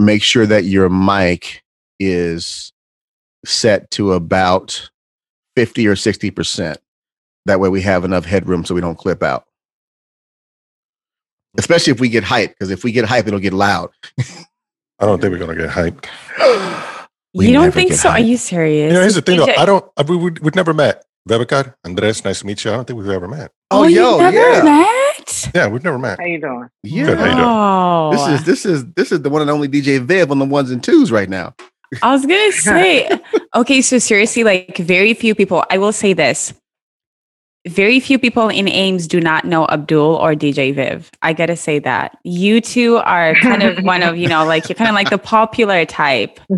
make sure that your mic is set to about 50 or 60%. That way we have enough headroom so we don't clip out. Especially if we get hyped, because if we get hyped, it'll get loud. I don't think we're gonna get hyped. We you don't think get so? Are you serious? You know, here's the thing though. I don't. I, we, we, we've never met. Vivica, Andres, nice to meet you. I don't think we've ever met. Oh, oh you yo, never yeah. met? Yeah, we've never met. How you doing? Yeah. Good, how you doing? Oh, This is this is this is the one and only DJ Viv on the ones and twos right now. I was gonna say, okay, so seriously, like very few people. I will say this: very few people in Ames do not know Abdul or DJ Viv. I gotta say that you two are kind of one of you know, like you're kind of like the popular type.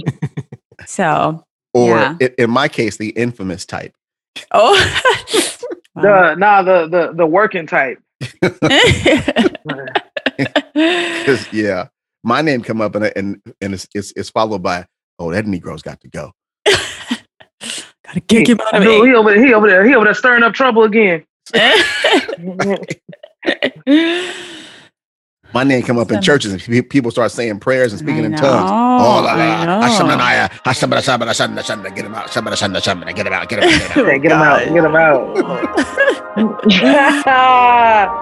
So, Or Yeah. i- in my case, the infamous type. oh, Wow. The nah, the the the working type. 'Cause, yeah, my name come up and and and it's, it's it's followed by oh that Negro's got to go. gotta kick him out of No, it. he over there, he over there, he over there stirring up trouble again. My name come up in churches and people start saying prayers and speaking in tongues. know, Oh, la, I la, know. Hashamanaya, Hashabara, Shabara, Shanda, Shanda, get him out, Shabara, Shanda, Shanda, get him out, get him out, get him out. get him out, get him out.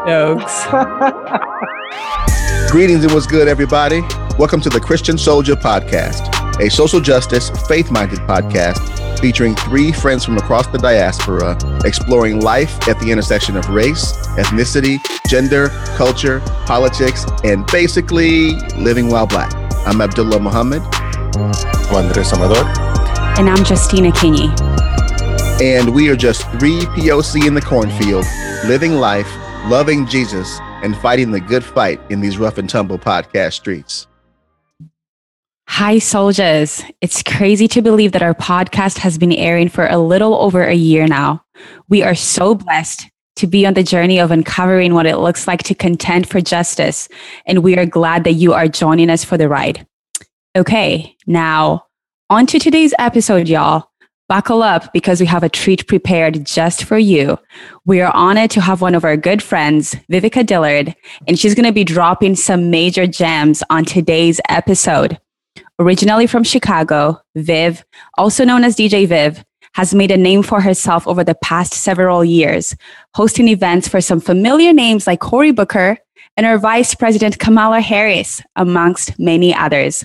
Jokes. Greetings and what's good, everybody. Welcome to the Christian Soldier Podcast, a social justice, faith minded podcast featuring three friends from across the diaspora exploring life at the intersection of race, ethnicity, gender, culture, politics, and basically living while black. I'm Abdullah Muhammad, I'm Andres Amador. and I'm Justina Kinney. and we are just three POC in the cornfield, living life, loving Jesus, and fighting the good fight in these rough and tumble podcast streets. Hi, soldiers. It's crazy to believe that our podcast has been airing for a little over a year now. We are so blessed to be on the journey of uncovering what it looks like to contend for justice, and we are glad that you are joining us for the ride. Okay, now on to today's episode, y'all. Buckle up because we have a treat prepared just for you. We are honored to have one of our good friends, Vivica Dillard, and she's going to be dropping some major gems on today's episode. Originally from Chicago, Viv, also known as DJ Viv, has made a name for herself over the past several years, hosting events for some familiar names like Cory Booker and her vice president Kamala Harris, amongst many others.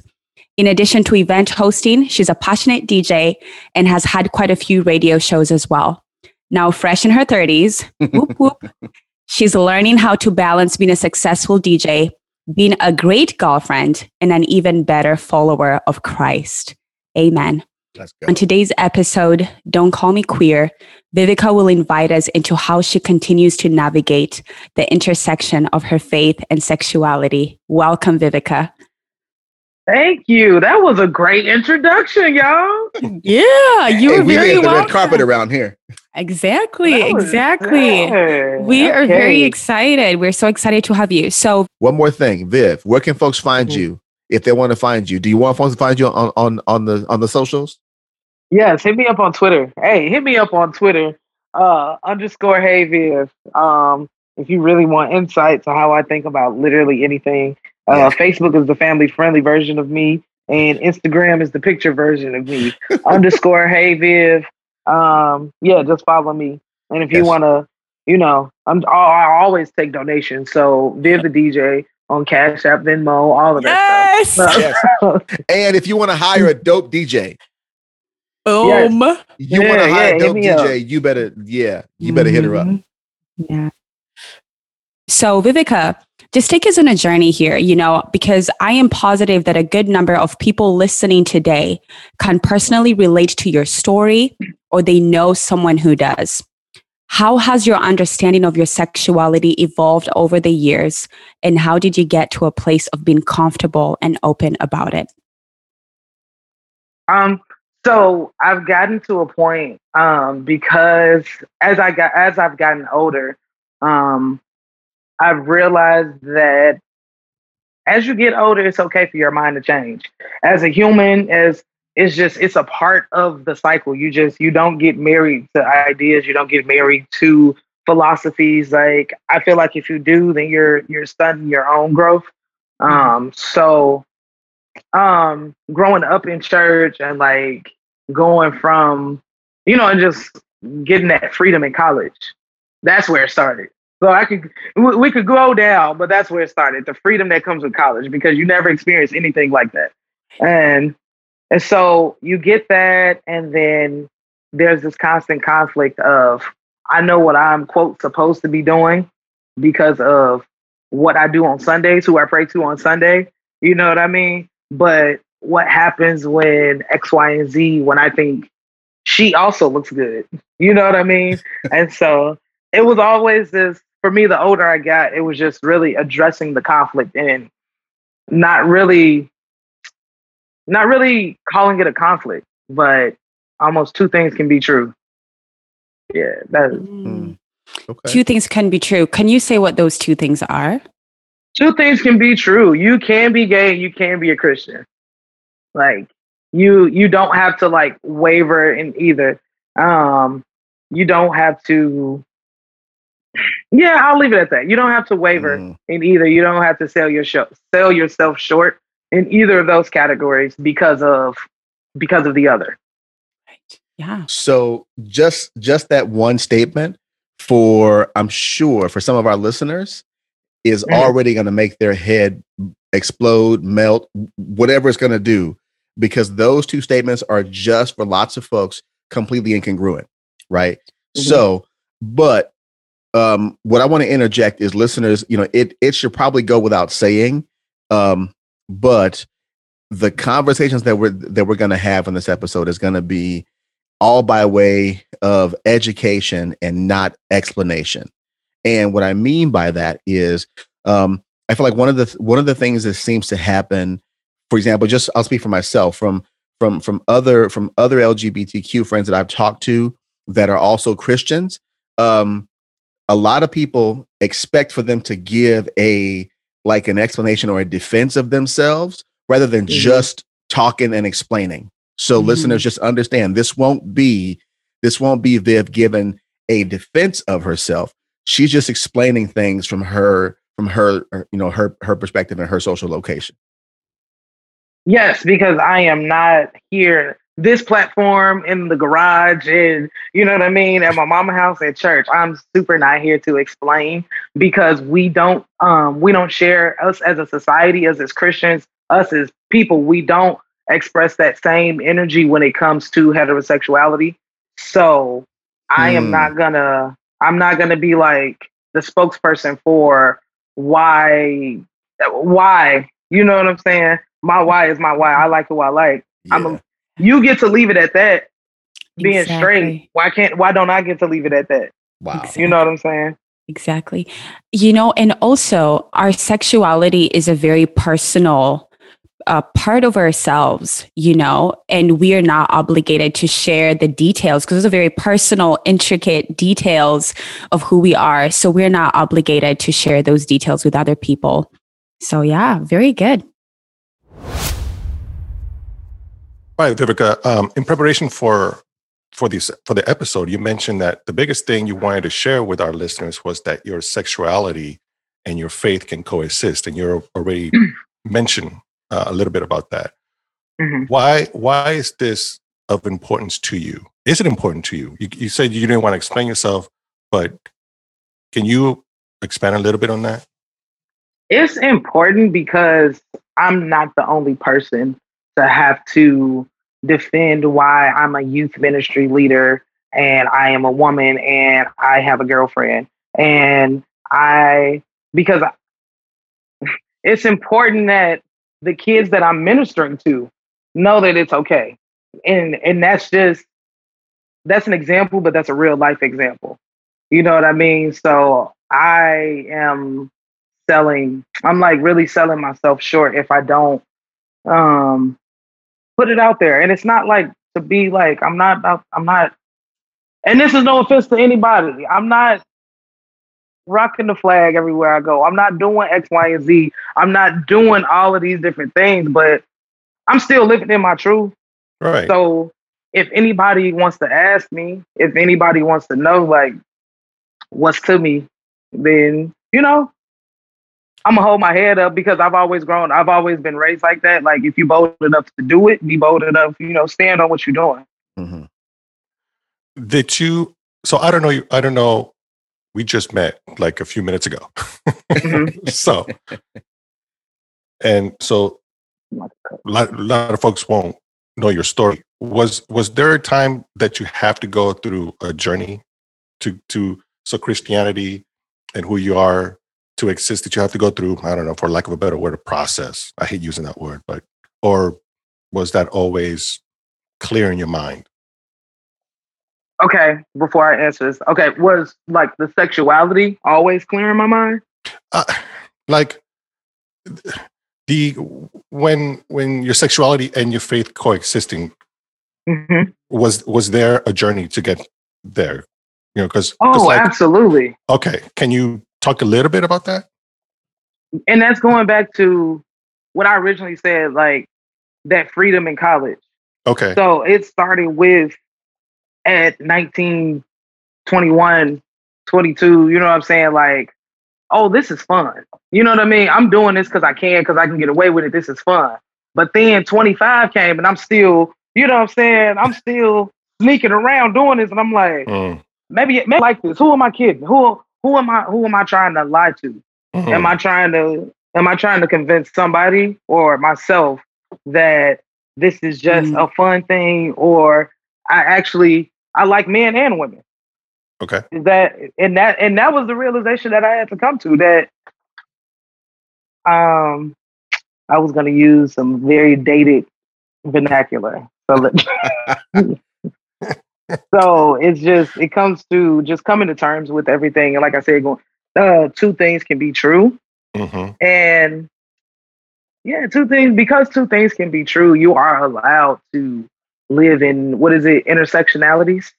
In addition to event hosting, she's a passionate DJ and has had quite a few radio shows as well. Now, fresh in her 30s, whoop, whoop, she's learning how to balance being a successful DJ being a great girlfriend and an even better follower of Christ. Amen. Let's go. On today's episode, Don't Call Me Queer, Vivica will invite us into how she continues to navigate the intersection of her faith and sexuality. Welcome, Vivica. Thank you. That was a great introduction, y'all. Yeah, you Hey, were we very made the red welcome. carpet around here. Exactly, exactly. good. We are very excited. We're so excited to have you. So, One more thing, Viv, where can folks find Mhm. you if they want to find you? Do you want folks to find you on on on the on the socials? Yes, hit me up on Twitter. Hey, hit me up on Twitter. Uh underscore hey Viv. Um, if you really want insight to how I think about literally anything. Uh Yeah. Facebook is the family friendly version of me, and Instagram is the picture version of me. underscore hey Viv. Um, yeah, just follow me. And if you wanna, you know, I'm I I always take donations. So Viv the DJ on Cash App, Venmo, all of that yes, stuff. Yes. And if you want to hire a dope DJ, boom. you Yeah, want to hire yeah, a dope me DJ, you better yeah, you better hit her up. Mhm. Yeah. So, Vivica, just take us on a journey here, you know, because I am positive that a good number of people listening today can personally relate to your story or they know someone who does. How has your understanding of your sexuality evolved over the years? And how did you get to a place of being comfortable and open about it? Um, so I've gotten to a point um because as I got as I've gotten older, um, I've realized that as you get older, it's okay for your mind to change. As a human, as it's just it's a part of the cycle. You just you don't get married to ideas, you don't get married to philosophies. Like I feel like if you do, then you're you're stunting your own growth. Um, so um growing up in church and like going from you know and just getting that freedom in college that's where it started so i could we, we could go down but that's where it started the freedom that comes with college because you never experience anything like that and and so you get that and then there's this constant conflict of i know what i'm quote supposed to be doing because of what i do on sundays who i pray to on sunday you know what i mean but what happens when X, Y, and Z when I think she also looks good? You know what I mean? and so it was always this for me, the older I got, it was just really addressing the conflict and not really not really calling it a conflict, but almost two things can be true. Yeah, that is. Mm. Okay. Two things can be true. Can you say what those two things are? two things can be true. You can be gay, you can be a Christian. Like you you don't have to like waver in either. Um you don't have to yeah, I'll leave it at that. You don't have to waver mm. in either. You don't have to sell your show, sell yourself short in either of those categories because of because of the other. Right. Yeah. So just just that one statement for I'm sure for some of our listeners is mm-hmm. already going to make their head explode, melt, whatever it's going to do, because those two statements are just for lots of folks completely incongruent, right? Mm-hmm. So, but um, what I want to interject is listeners, you know, it it should probably go without saying, um, but the conversations that we're that we're going to have in this episode is going to be all by way of education and not explanation. And what I mean by that is, um, I feel like one of the one of the things that seems to happen, for example, just I'll speak for myself from from from other from other LGBTQ friends that I've talked to that are also Christians. Um, a lot of people expect for them to give a like an explanation or a defense of themselves rather than mm-hmm. just talking and explaining. So mm-hmm. listeners just understand this won't be this won't be Viv given a defense of herself she's just explaining things from her from her you know her her perspective and her social location yes because i am not here this platform in the garage and you know what i mean at my mama house at church i'm super not here to explain because we don't um we don't share us as a society as as christians us as people we don't express that same energy when it comes to heterosexuality so i am hmm. not gonna I'm not to be like the spokesperson for why, why, you know what I'm saying? My why is my why. I like who I like. Yeah. I'm a, you get to leave it at that. Being exactly. straight. Why can't, why don't I get to leave it at that? Wow. Exactly. You know what I'm saying? Exactly. You know, and also our sexuality is a very personal a part of ourselves, you know, and we are not obligated to share the details because those are very personal, intricate details of who we are. So we're not obligated to share those details with other people. So, yeah, very good. Right, Vivica. Um, in preparation for for this for the episode, you mentioned that the biggest thing you wanted to share with our listeners was that your sexuality and your faith can coexist, and you're already mentioned uh, a little bit about that. Mm-hmm. Why why is this of importance to you? Is it important to you? you? You said you didn't want to explain yourself, but can you expand a little bit on that? It's important because I'm not the only person to have to defend why I'm a youth ministry leader and I am a woman and I have a girlfriend. And I, because it's important that the kids that I'm ministering to know that it's okay. And and that's just that's an example, but that's a real life example. You know what I mean? So I am selling I'm like really selling myself short if I don't um put it out there. And it's not like to be like I'm not I'm not and this is no offense to anybody. I'm not rocking the flag everywhere I go. I'm not doing X, Y, and Z. I'm not doing all of these different things, but I'm still living in my truth. Right. So if anybody wants to ask me, if anybody wants to know like what's to me, then you know, I'm gonna hold my head up because I've always grown. I've always been raised like that. Like if you bold enough to do it, be bold enough. You know, stand on what you're doing. Mm-hmm. Did you? So I don't know. you- I don't know. We just met like a few minutes ago. Mhm. so, and so a lot, a lot of folks won't know your story. Was was there a time that you have to go through a journey to to so Christianity and who you are to exist that you have to go through? I don't know, for lack of a better word, a process. I hate using that word, but or was that always clear in your mind? Okay, before I answer this, okay, was like the sexuality always clear in my mind? uh, like the when when your sexuality and your faith coexisting hmm was was there a journey to get there you know because Oh, like absolutely. okay can you talk a little bit about that And that's going back to what I originally said, like that freedom in college. okay So it started with at 19, 21, 22, you know what I'm saying? Like, oh, this is fun. You know what I mean? I'm doing this because I can, because I can get away with it. This is fun. But then 25 came and I'm still, you know what I'm saying? I'm still sneaking around doing this. And I'm like, Mm, maybe, maybe like this. Who am I kidding? Who who am I who am I trying to lie to? mhm, Am I trying to am I trying to convince somebody or myself that this is just Mm. a fun thing or I actually I like men and women. okay Is that and that and that was the realization that I had to come to that um I was gonna use some very dated vernacular. So let- so it's just it comes to just coming to terms with everything. And like I said, going uh two things can be true. mhm, And yeah, two things because two things can be true, you are allowed to live in what is it, intersectionalities?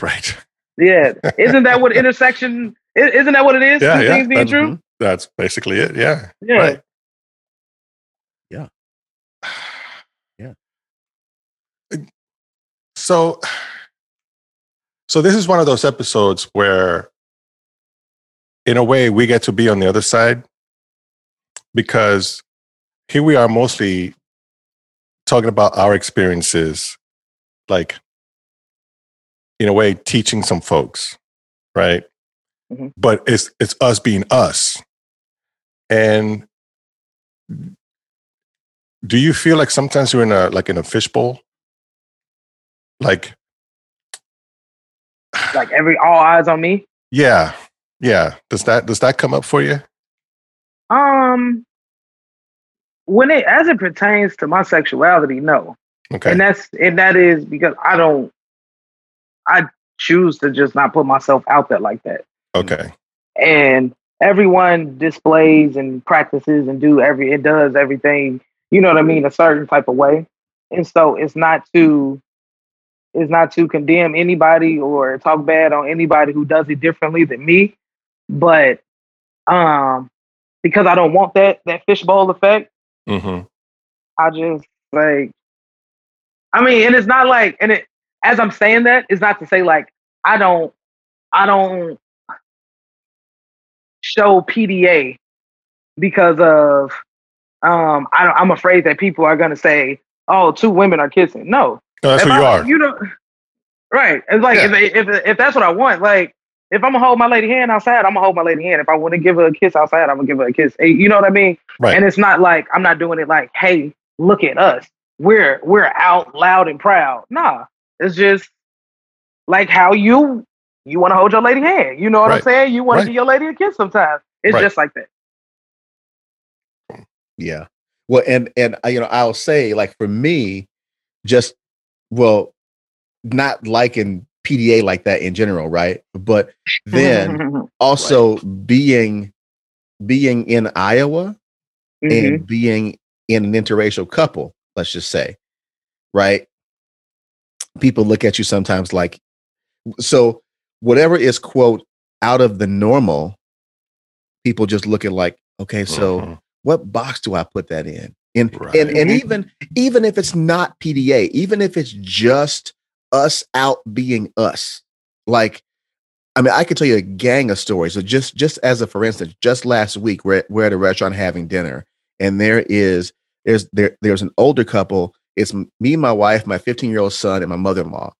right Yeah. Isn't that what intersection isn't that what it is? Yeah, two yeah, things being that- true? that's basically it yeah Yeah. right Yeah. Yeah. So, so this is one of those episodes where, in a way, we get to be on the other side because here we are mostly talking about our experiences, like in a way, teaching some folks, right? Mhm. But it's it's us being us, and do you feel like sometimes you're in a like in a fishbowl like Like every all eyes on me. yeah yeah does that does that come up for you Um when it as it pertains to my sexuality, no. okay And that's and that is because I don't I choose to just not put myself out there like that. okay and everyone displays and practices and do every it does everything you know what i mean a certain type of way and so it's not to it's not to condemn anybody or talk bad on anybody who does it differently than me but um because i don't want that that fishbowl effect hmm I just like I mean, and it's not like and it as I'm saying that, it's not to say like I don't I don't show PDA because of um I don't, I'm afraid that people are gonna say, oh, two women are kissing. No. No, that's If who you I- are You know right. It's like Yeah. if, if if that's what I want, like if I'm gonna hold my lady hand outside, I'm gonna hold my lady hand. If I want to give her a kiss outside, I'm gonna give her a kiss. You know what I mean? right And it's not like I'm not doing it like, hey, look at us. We're we're out loud and proud. Nah. It's just like how you you want to hold your lady hand. You know what I'm saying? You want Right. to give your lady a kiss sometimes. It's Right. just like that. Yeah. Well, and and uh, you know, I'll say like for me, just well, not liking PDA like that in general, right? But then also being being in Iowa Mhm. and being in an interracial couple, let's just say, right? People look at you sometimes like so whatever is quote out of the normal, people just look at like, okay, so Mhm. what box do I put that in? And Right. and and even even if it's not PDA, even if it's just us out being us, like I mean, I could tell you a gang of stories. So just just as a for instance, just last week we're we're at a restaurant having dinner, and there is there's there there's an older couple. It's me, my wife, my 15 year old son, and my mother in law.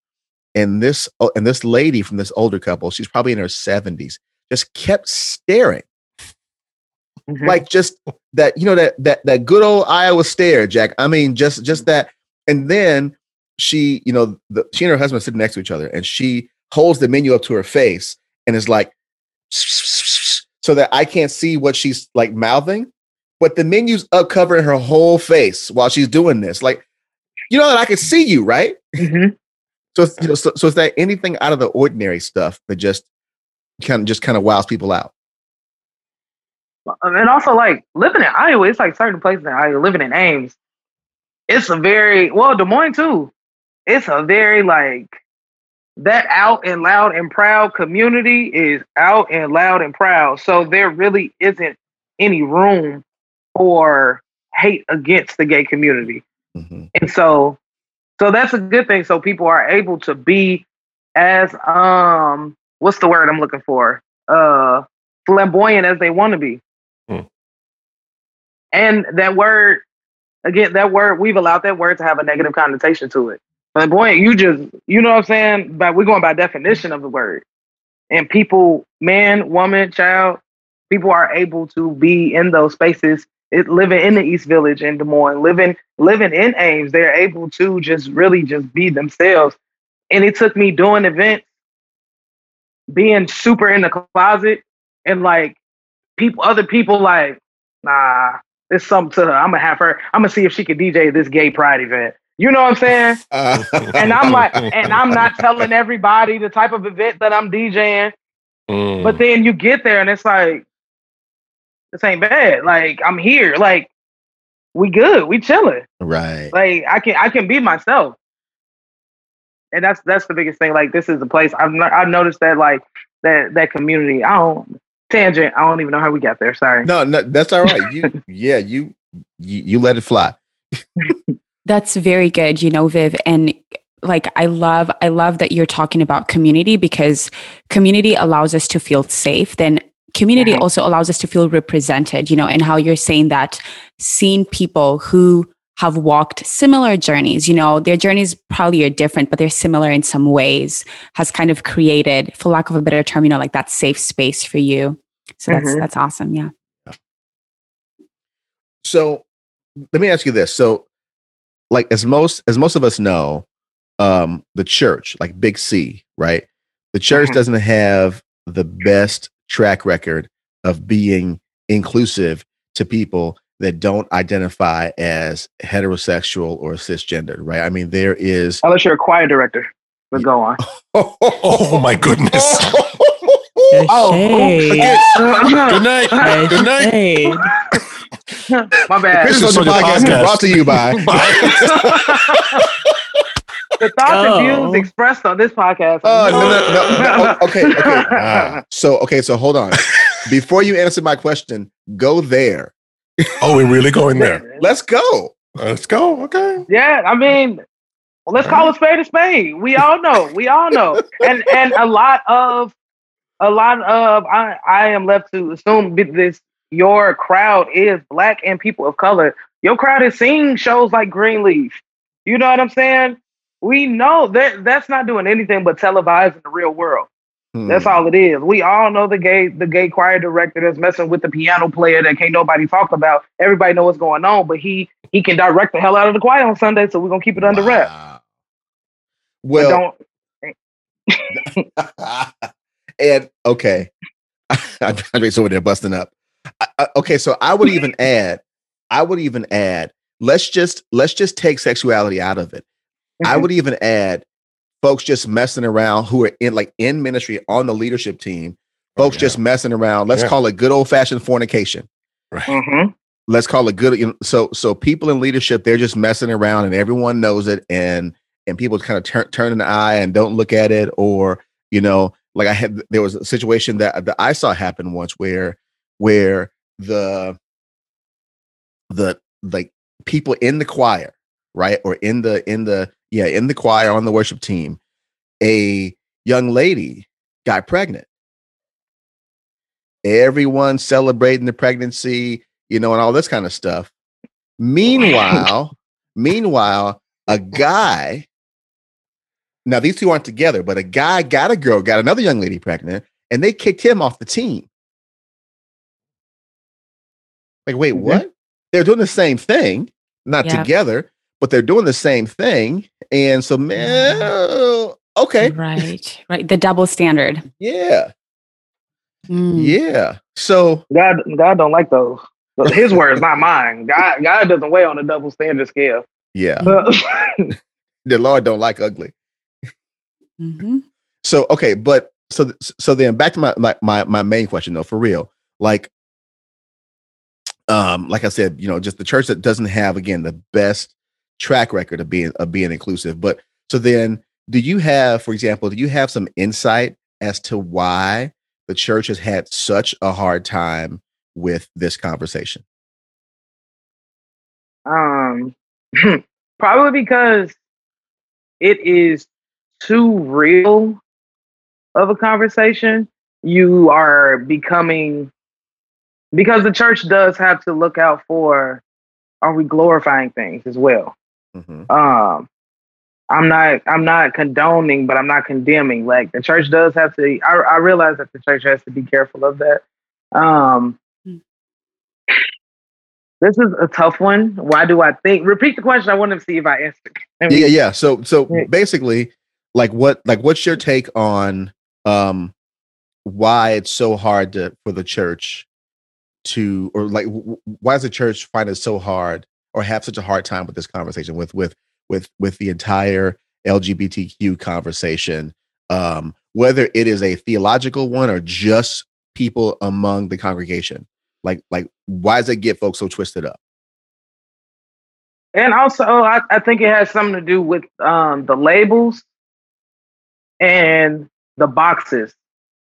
And this oh, and this lady from this older couple, she's probably in her 70s, just kept staring, Mhm. like just that you know that that that good old Iowa stare, Jack. I mean, just just that. And then she, you know, the, she and her husband are sitting next to each other, and she holds the menu up to her face and is like, so that I can't see what she's like mouthing, but the menu's up covering her whole face while she's doing this. Like, you know that I can see you, right? Mhm. So, you know, so, so is that anything out of the ordinary stuff that just kind of just kind of wows people out? And also like living in Iowa, it's like certain places in Iowa, living in Ames, it's a very well, Des Moines too. It's a very like that out and loud and proud community is out and loud and proud. So there really isn't any room for hate against the gay community. Mhm. And so so that's a good thing. So people are able to be as um what's the word I'm looking for? Uh flamboyant as they want to be. And that word again, that word we've allowed that word to have a negative connotation to it. But boy, you just you know what I'm saying? But we're going by definition of the word. And people, man, woman, child, people are able to be in those spaces it, living in the East Village in Des Moines, living living in Ames, they're able to just really just be themselves. And it took me doing events, being super in the closet, and like people, other people like, nah, it's something to her. I'm gonna have her. I'm gonna see if she can DJ this gay pride event. You know what I'm saying? Uh, And I'm like, and I'm not telling everybody the type of event that I'm DJing. Mm. But then you get there and it's like, this ain't bad. Like I'm here. Like we good. We chilling. right. Like I can I can be myself. And that's that's the biggest thing. Like this is the place I've I've noticed that like that that community. I don't tangent. I don't even know how we got there. Sorry. No, no, that's all right. You, yeah, you, you, you let it fly. That's very good, you know, Viv. And like, I love, I love that you're talking about community because community allows us to feel safe. Then community Mhm. also allows us to feel represented, you know, and how you're saying that seeing people who have walked similar journeys, you know, their journeys probably are different, but they're similar in some ways, has kind of created, for lack of a better term, you know, like that safe space for you. So that's Mhm. that's awesome. Yeah. So let me ask you this. So, like as most as most of us know, um, the church, like Big C, right? The church Mhm. doesn't have the best track record of being inclusive to people that don't identify as heterosexual or cisgender, right? I mean, there is Unless you're a choir director. But go on. Oh my goodness. Oh, shade. Good night. Good night. My bad. This is Soldier Soldier Podcast Podcast. brought to you by Bye. the thoughts and views expressed on this podcast. Oh no, no, no, no. Okay, okay. Ah. So okay, so hold on. Before you answer my question, go there. Oh, we're really going there. Let's go. Let's go. Okay. Yeah, I mean, well, let's call a spade a spade. We all know. We all know. And and a lot of a lot of I I am left to assume this your crowd is black and people of color. Your crowd is seeing shows like Greenleaf. You know what I'm saying? We know that that's not doing anything but televising the real world. That's Hmm. all it is. We all know the gay the gay choir director that's messing with the piano player that can't nobody talk about. Everybody know what's going on, but he he can direct the hell out of the choir on Sunday, so we're gonna keep it under wrap. Wow. But Well, don't and okay, Andre's over there busting up. I- I- okay, so I would even add, I would even add, let's just let's just take sexuality out of it. I Mhm. would even add folks just messing around who are in like in ministry on the leadership team. Oh, Folks yeah. just messing around. Let's Yeah. call it good old fashioned fornication. Right. Mhm. let's call it good you know, so so people in leadership they're just messing around and everyone knows it and and people kind of turn turn an eye and don't look at it or you know like i had there was a situation that, that i saw happen once where where the the like people in the choir right or in the in the yeah in the choir on the worship team a young lady got pregnant everyone celebrating the pregnancy, you know, and all this kind of stuff. Meanwhile, meanwhile, a guy. Now these two aren't together, but a guy got a girl, got another young lady pregnant, and they kicked him off the team. Like, wait, mm-hmm. what? They're doing the same thing, not yeah. together, but they're doing the same thing. And so, man, okay. Right, right. The double standard. Yeah. Mm. Yeah. So God, God don't like those. His words, not mine. God, God doesn't weigh on a double standard scale. Yeah. the Lord don't like ugly. Mm-hmm. So okay, but so so then back to my, my my my main question though, for real. Like, um, like I said, you know, just the church that doesn't have again the best track record of being of being inclusive. But so then, do you have, for example, do you have some insight as to why the church has had such a hard time with this conversation? Um, probably because it is too real of a conversation. You are becoming because the church does have to look out for are we glorifying things as well. Mm-hmm. Um, I'm not I'm not condoning, but I'm not condemning. Like the church does have to. I, I realize that the church has to be careful of that. Um, hmm. this is a tough one. Why do I think? Repeat the question. I want to see if I answered. yeah, yeah. So, so basically, like what, like what's your take on um why it's so hard to for the church to, or like why does the church find it so hard or have such a hard time with this conversation with with with with the entire LGBTQ conversation, um, whether it is a theological one or just people among the congregation. Like, like, why does it get folks so twisted up? And also, I, I think it has something to do with um, the labels and the boxes,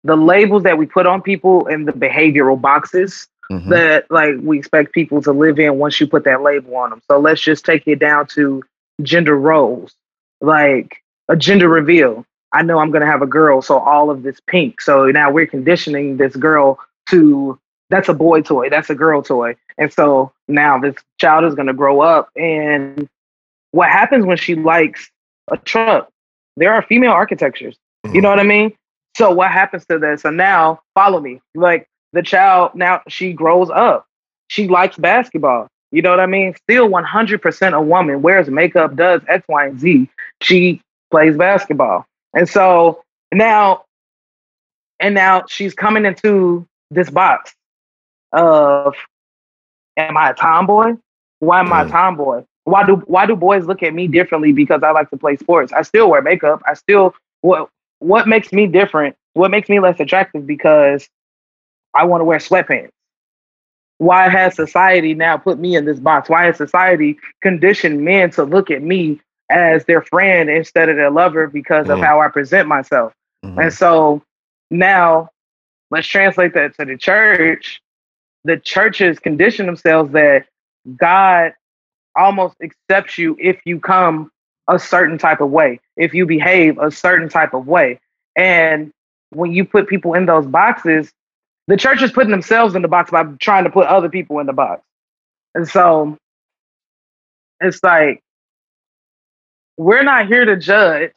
the labels that we put on people and the behavioral boxes mm-hmm. that like we expect people to live in once you put that label on them. So let's just take it down to gender roles, like a gender reveal. I know I'm going to have a girl, so all of this pink. So now we're conditioning this girl to that's a boy toy, that's a girl toy. And so now this child is going to grow up. And what happens when she likes a truck? There are female architectures. Mm-hmm. You know what I mean? So what happens to this? So now follow me. Like the child, now she grows up. She likes basketball. You know what I mean? Still 100% a woman, wears makeup, does X, Y, and Z. She plays basketball. And so now, and now she's coming into this box of, am I a tomboy? Why am. I a mm. tomboy? Why do why do boys look at me differently because I like to play sports? I still wear makeup. I still what what makes me different? What makes me less attractive because I want to wear sweatpants? why has society now put me in this box? Why has society conditioned men to look at me as their friend instead of their lover because mm. of how I present myself? Mm-hmm. And so now let's translate that to the church. The churches condition themselves that God almost accepts you if you come a certain type of way, if you behave a certain type of way. And when you put people in those boxes, the church is putting themselves in the box by trying to put other people in the box. And so it's like, we're not here to judge.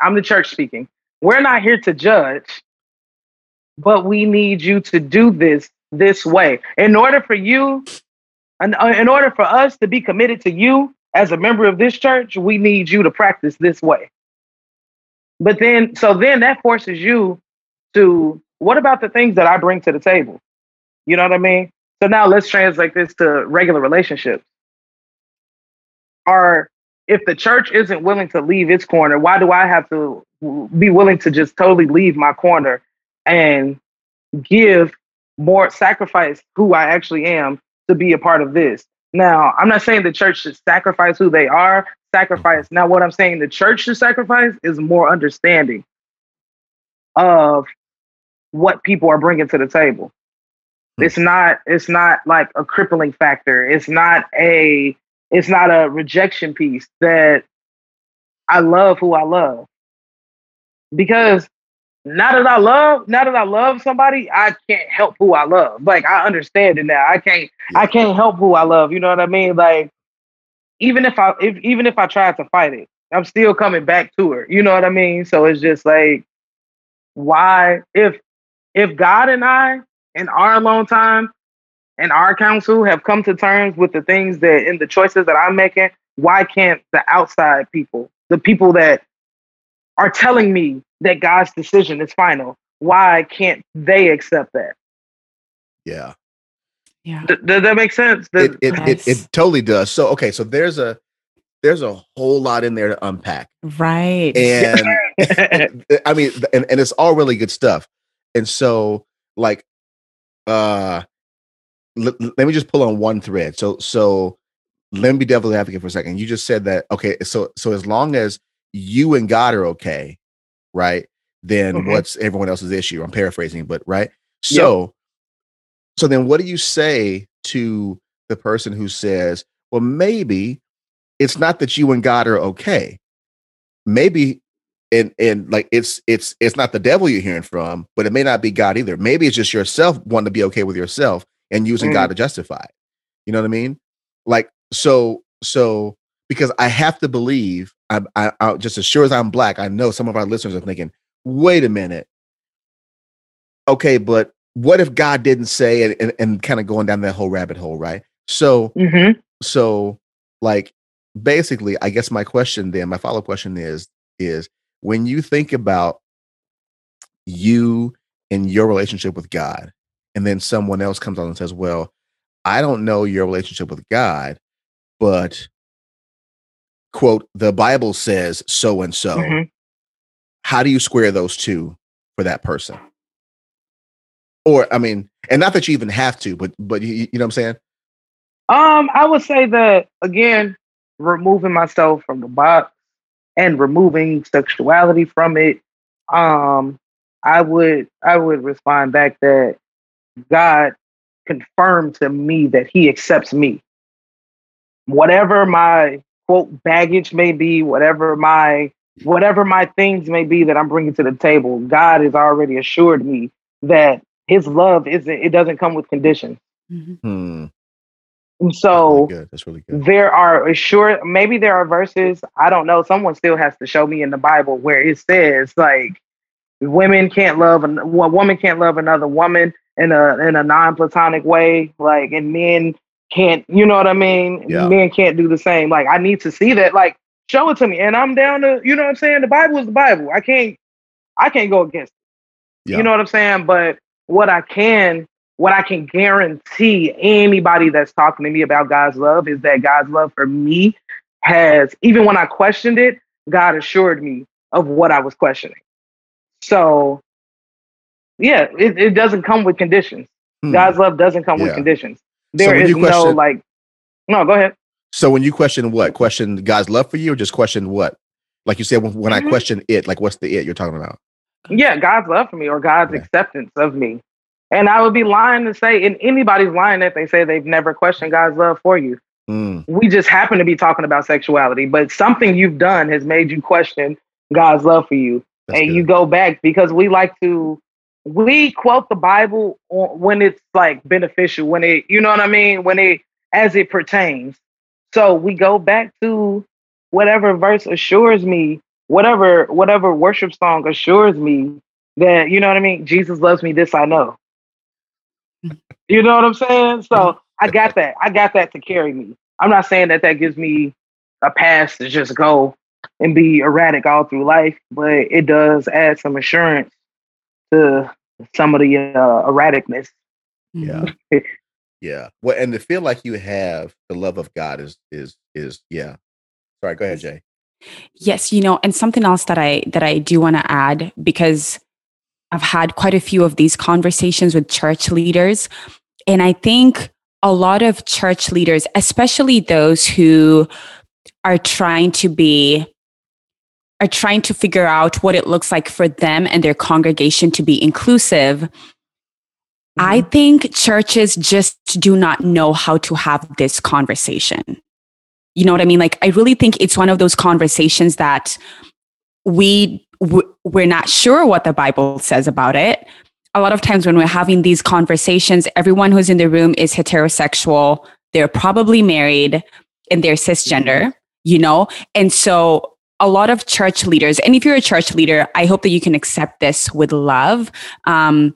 I'm the church speaking. We're not here to judge, but we need you to do this this way. In order for you, in, uh, in order for us to be committed to you as a member of this church, we need you to practice this way. But then, so then that forces you to what about the things that I bring to the table? You know what I mean? So now let's translate this to regular relationships. Are if the church isn't willing to leave its corner, why do I have to be willing to just totally leave my corner and give more sacrifice who I actually am to be a part of this? Now, I'm not saying the church should sacrifice who they are, sacrifice. Now, what I'm saying the church should sacrifice is more understanding of what people are bringing to the table. Hmm. It's not it's not like a crippling factor. It's not a it's not a rejection piece that I love who I love. Because now that I love, now that I love somebody, I can't help who I love. Like I understand it now. I can't. I can't help who I love. You know what I mean? Like even if I, if even if I tried to fight it, I'm still coming back to her. You know what I mean? So it's just like, why if if God and I in our alone time and our counsel have come to terms with the things that in the choices that I'm making, why can't the outside people, the people that are telling me that God's decision is final, why can't they accept that? Yeah. Yeah. D- does that make sense? Does- It it, it it totally does. So okay, so there's a there's a whole lot in there to unpack. Right. And I mean, and, and it's all really good stuff. And so, like, uh, l- let me just pull on one thread. So, so let me be devil's advocate for a second. You just said that, okay. So, so as long as you and God are okay, right? Then Mhm. what's everyone else's issue? I'm paraphrasing, but right. So, so then what do you say to the person who says, well, maybe it's not that you and God are okay. Maybe and and like it's it's it's not the devil you're hearing from, but it may not be God either. Maybe it's just yourself wanting to be okay with yourself and using Mm. God to justify it. You know what I mean? Like so so because I have to believe I, I, I just as sure as I'm black, I know some of our listeners are thinking, wait a minute. Okay, but what if God didn't say and, and, and kind of going down that whole rabbit hole, right? So hmm so like basically i guess my question then my follow-up question is is when you think about you and your relationship with god and then someone else comes on and says well i don't know your relationship with god but quote the bible says so and so. Mhm. how do you square those two for that person? Or i mean and not that you even have to but but you, you know what i'm saying? Um, I would say that again, removing myself from the box and removing sexuality from it. Um, I would I would respond back that God confirmed to me that He accepts me. Whatever my quote baggage may be, whatever my whatever my things may be that I'm bringing to the table, God has already assured me that His love isn't. It doesn't come with conditions. Mhm. And That's so really good. That's really good. there are uh, sure maybe there are verses i don't know someone still has to show me in the bible where it says like women can't love a woman can't love another woman in a in a non-platonic way like and men can't you know what i mean? Yeah. men can't do the same. Like i need to see that like show it to me. And i'm down to you know what i'm saying? The bible is the bible. I can't i can't go against it. Yeah. you know what i'm saying? But what i can what I can guarantee anybody that's talking to me about God's love is that God's love for me has, even when I questioned it, God assured me of what I was questioning. So, yeah, it, it doesn't come with conditions. Hmm. God's love doesn't come with conditions. There when is you no like, no, go ahead. So when you question what? Question God's love for you or just question what? Like you said, when, when I Mhm. question it, like what's the it you're talking about? Yeah, God's love for me or God's acceptance of me. And I would be lying to say, and anybody's lying if they say they've never questioned God's love for you. Mm, we just happen to be talking about sexuality, but something you've done has made you question God's love for you. that's and good. you go back because we like to we quote the Bible when it's like beneficial, when it you know what I mean, when it as it pertains. So we go back to whatever verse assures me, whatever whatever worship song assures me that you know what I mean. Jesus loves me. This I know. you know what I'm saying? So I got that. I got that to carry me. I'm not saying that that gives me a pass to just go and be erratic all through life, but it does add some assurance to some of the uh, erraticness. Yeah. Yeah. Well, and to feel like you have the love of God is is is yeah. Sorry, go ahead, Jay. Yes, you know, and something else that I that I do want to add because I've had quite a few of these conversations with church leaders and I think a lot of church leaders, especially those who are trying to be are trying to figure out what it looks like for them and their congregation to be inclusive. I mm-hmm. think churches just do not know how to have this conversation. You know what I mean? Like, I really think it's one of those conversations that we we're not sure what the Bible says about it. A lot of times when we're having these conversations, everyone who's in the room is heterosexual. They're probably married and they're cisgender, you know? And so a lot of church leaders, and if you're a church leader, I hope that you can accept this with love. Um,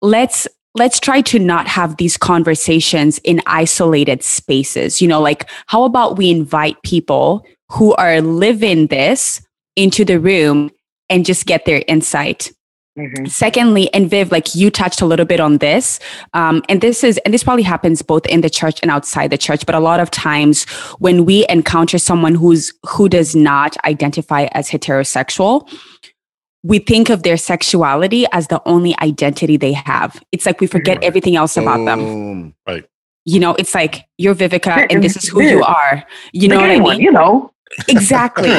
let's let's try to not have these conversations in isolated spaces. You know, like how about we invite people who are living this into the room and just get their insight. Mm-hmm. Secondly, and Viv, like you touched a little bit on this, um, and this is, and this probably happens both in the church and outside the church. But a lot of times, when we encounter someone who's who does not identify as heterosexual, we think of their sexuality as the only identity they have. It's like we forget right. everything else about them. Right. You know, it's like you're Vivica and this is who you are. You know what I mean? You know. Exactly.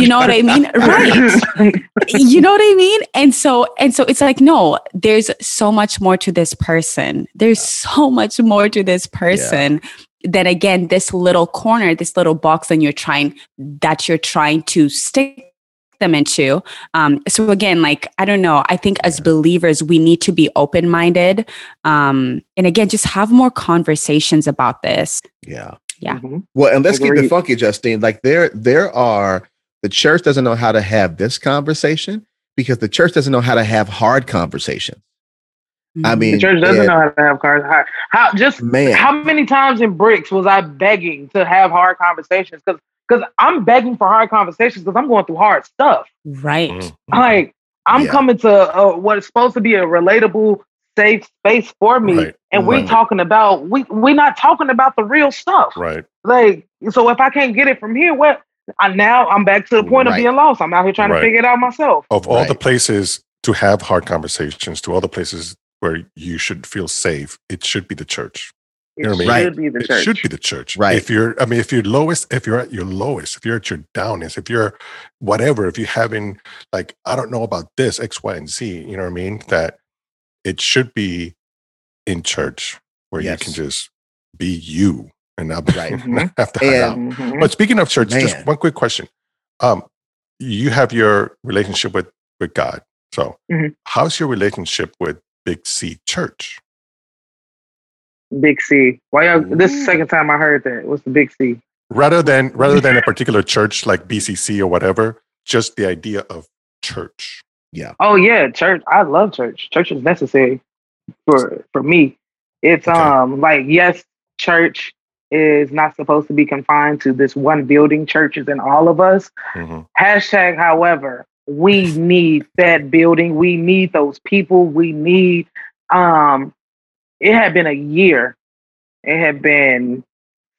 you know what I mean? Right. you know what I mean? And so and so it's like no, there's so much more to this person. There's so much more to this person. Yeah that again this little corner this little box that you're trying that you're trying to stick them into. Um, so again, like I don't know, I think as believers we need to be open minded, um, and again, just have more conversations about this. Yeah, yeah. Mm-hmm. Well, and let's Agreed. keep it funky, Justine. Like there, there are the church doesn't know how to have this conversation because the church doesn't know how to have hard conversations. Mm-hmm. I mean, the church doesn't know how to have cards. How, how just man, how many times in bricks was I begging to have hard conversations? Because because I'm begging for hard conversations because I'm going through hard stuff. Right. Mm-hmm. Like I'm yeah. coming to uh, what is supposed to be a relatable, safe space for me, right. and we're talking about we we're not talking about the real stuff. Right. Like so, if I can't get it from here, what? I, now I'm back to the point right. of being lost. I'm out here trying right. to figure it out myself. Of all the places to have hard conversations, to all the places where you should feel safe, it should be the church. It should right. be the church. Should be the church. Right. If you're, I mean, if you're lowest, if you're at your lowest, if you're at your downest, if you're whatever, if you're having like, I don't know about this, X, Y, and Z, you know what I mean? That it should be in church where yes. you can just be you and not, right. not have to hide out. Mm-hmm. But speaking of church, Man. just one quick question. Um, you have your relationship with with God. So mm-hmm. how's your relationship with Big C Church? Big C. Why y'all, this is the second time I heard that. What's the Big C? Rather than rather than a particular church like BCC or whatever, just the idea of church. Yeah. Oh yeah, church. I love church. Church is necessary for for me. It's okay. um like yes, church is not supposed to be confined to this one building. Churches and all of us. Mm-hmm. Hashtag, however, we need that building. We need those people. We need um it had been a year. It had been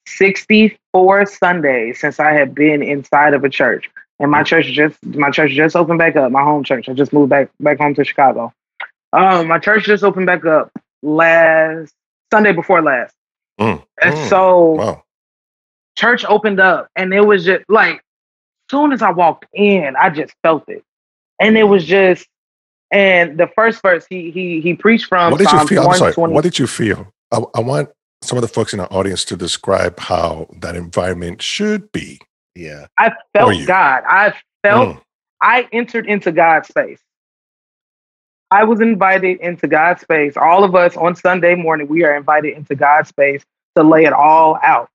64 Sundays since I had been inside of a church. And my church just my church just opened back up, my home church. I just moved back back home to Chicago. Um, my church just opened back up last Sunday before last. Mm, and mm, so wow. church opened up and it was just like soon as I walked in, I just felt it. And it was just and the first verse he he he preached from. What did Psalms you feel? I'm sorry. What did you feel? I, I want some of the folks in our audience to describe how that environment should be. Yeah. I felt God. I felt mm. I entered into God's space. I was invited into God's space. All of us on Sunday morning, we are invited into God's space to lay it all out,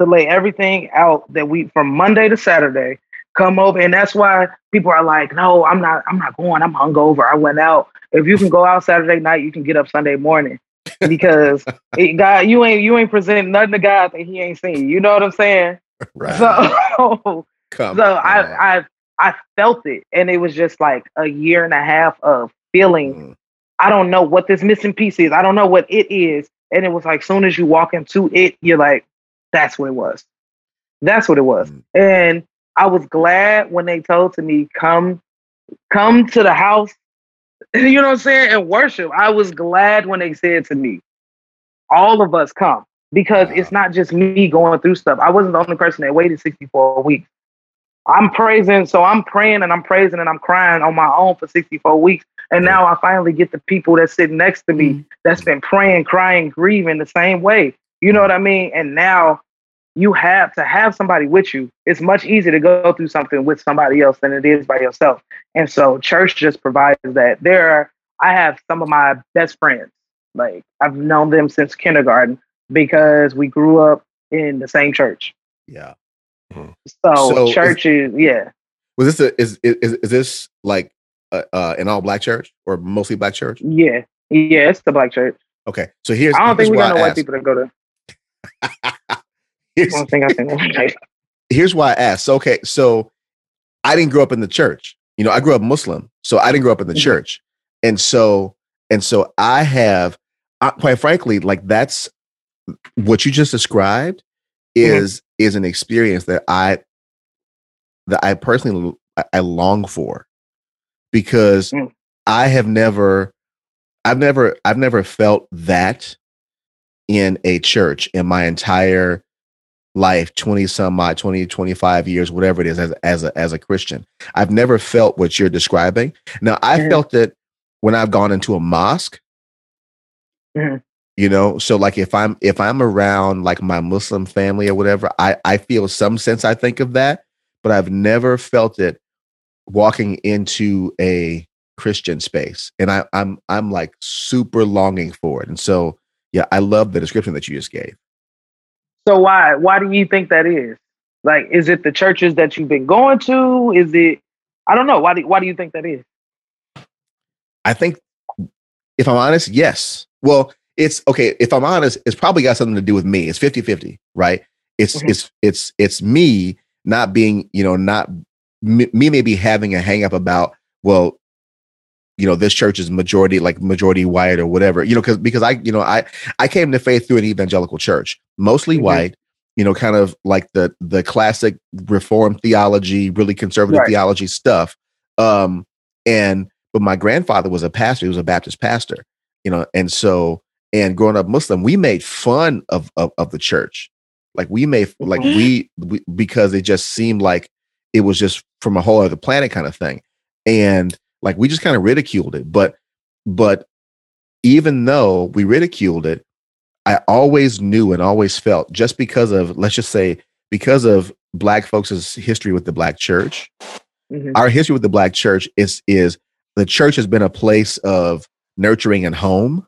to lay everything out that we from Monday to Saturday come over. And that's why people are like, no, I'm not, I'm not going. I'm hungover. I went out. If you can go out Saturday night, you can get up Sunday morning. Because it, God, you ain't you ain't presenting nothing to God that He ain't seen. You know what I'm saying? Right. So, Come so I I I felt it, and it was just like a year and a half of feeling. Mm. I don't know what this missing piece is. I don't know what it is, and it was like soon as you walk into it, you're like, that's what it was. That's what it was. Mm. And I was glad when they told to me, come, come to the house, you know what I'm saying, and worship. I was glad when they said to me, all of us come. Because it's not just me going through stuff. I wasn't the only person that waited 64 weeks. I'm praising, so I'm praying and I'm praising and I'm crying on my own for 64 weeks. And now I finally get the people that sit next to me mm-hmm. that's been praying, crying, grieving the same way. You know what I mean? And now you have to have somebody with you. It's much easier to go through something with somebody else than it is by yourself. And so church just provides that. There are, I have some of my best friends. Like I've known them since kindergarten because we grew up in the same church. Yeah. So, So church is, yeah. Was this a, is, is is this like uh, uh, an all black church or mostly black church? Yeah. Yeah, it's the black church. Okay, so here's I don't here's think we got no white people to go to I here's, don't think I think here's why I asked. So, okay, so I didn't grow up in the church. You know, I grew up Muslim, so I didn't grow up in the Mhm. church, and so and so I have, uh, quite frankly, like that's what you just described Mm-hmm. is is an experience that I that I personally I- long for because Mm. I have never I've never I've never felt that in a church in my entire life 20 some odd 20 25 years whatever it is as, as a as a christian i've never felt what you're describing now i Mhm. felt it when i've gone into a mosque Mhm. You know so like if i'm if i'm around like my muslim family or whatever i i feel some sense i think of that but i've never felt it walking into a christian space and i i'm i'm like super longing for it and so yeah i love the description that you just gave So why why do you think that is? Like, is it the churches that you've been going to? Is it? I don't know. Why do Why do you think that is? I think, if I'm honest, yes. Well, it's okay. If I'm honest, it's probably got something to do with me. It's 50 50, right? It's, Mhm. it's, it's, it's me not being, you know, not me, me maybe having a hang up about, well, you know, this church is majority, like majority white or whatever, you know, because, because I, you know, I, I came to faith through an evangelical church, mostly Mhm. white, you know, kind of like the, the classic reformed theology, really conservative Right. theology stuff. Um, and, but my grandfather was a pastor. He was a Baptist pastor, you know, and so and growing up Muslim, we made fun of of, of the church. Like we made like Mhm. we, we because it just seemed like it was just from a whole other planet kind of thing, and like we just kind of ridiculed it. But but even though we ridiculed it, I always knew and always felt just because of let's just say because of black folks' history with the black church Mhm. our history with the black church is is the church has been a place of nurturing and home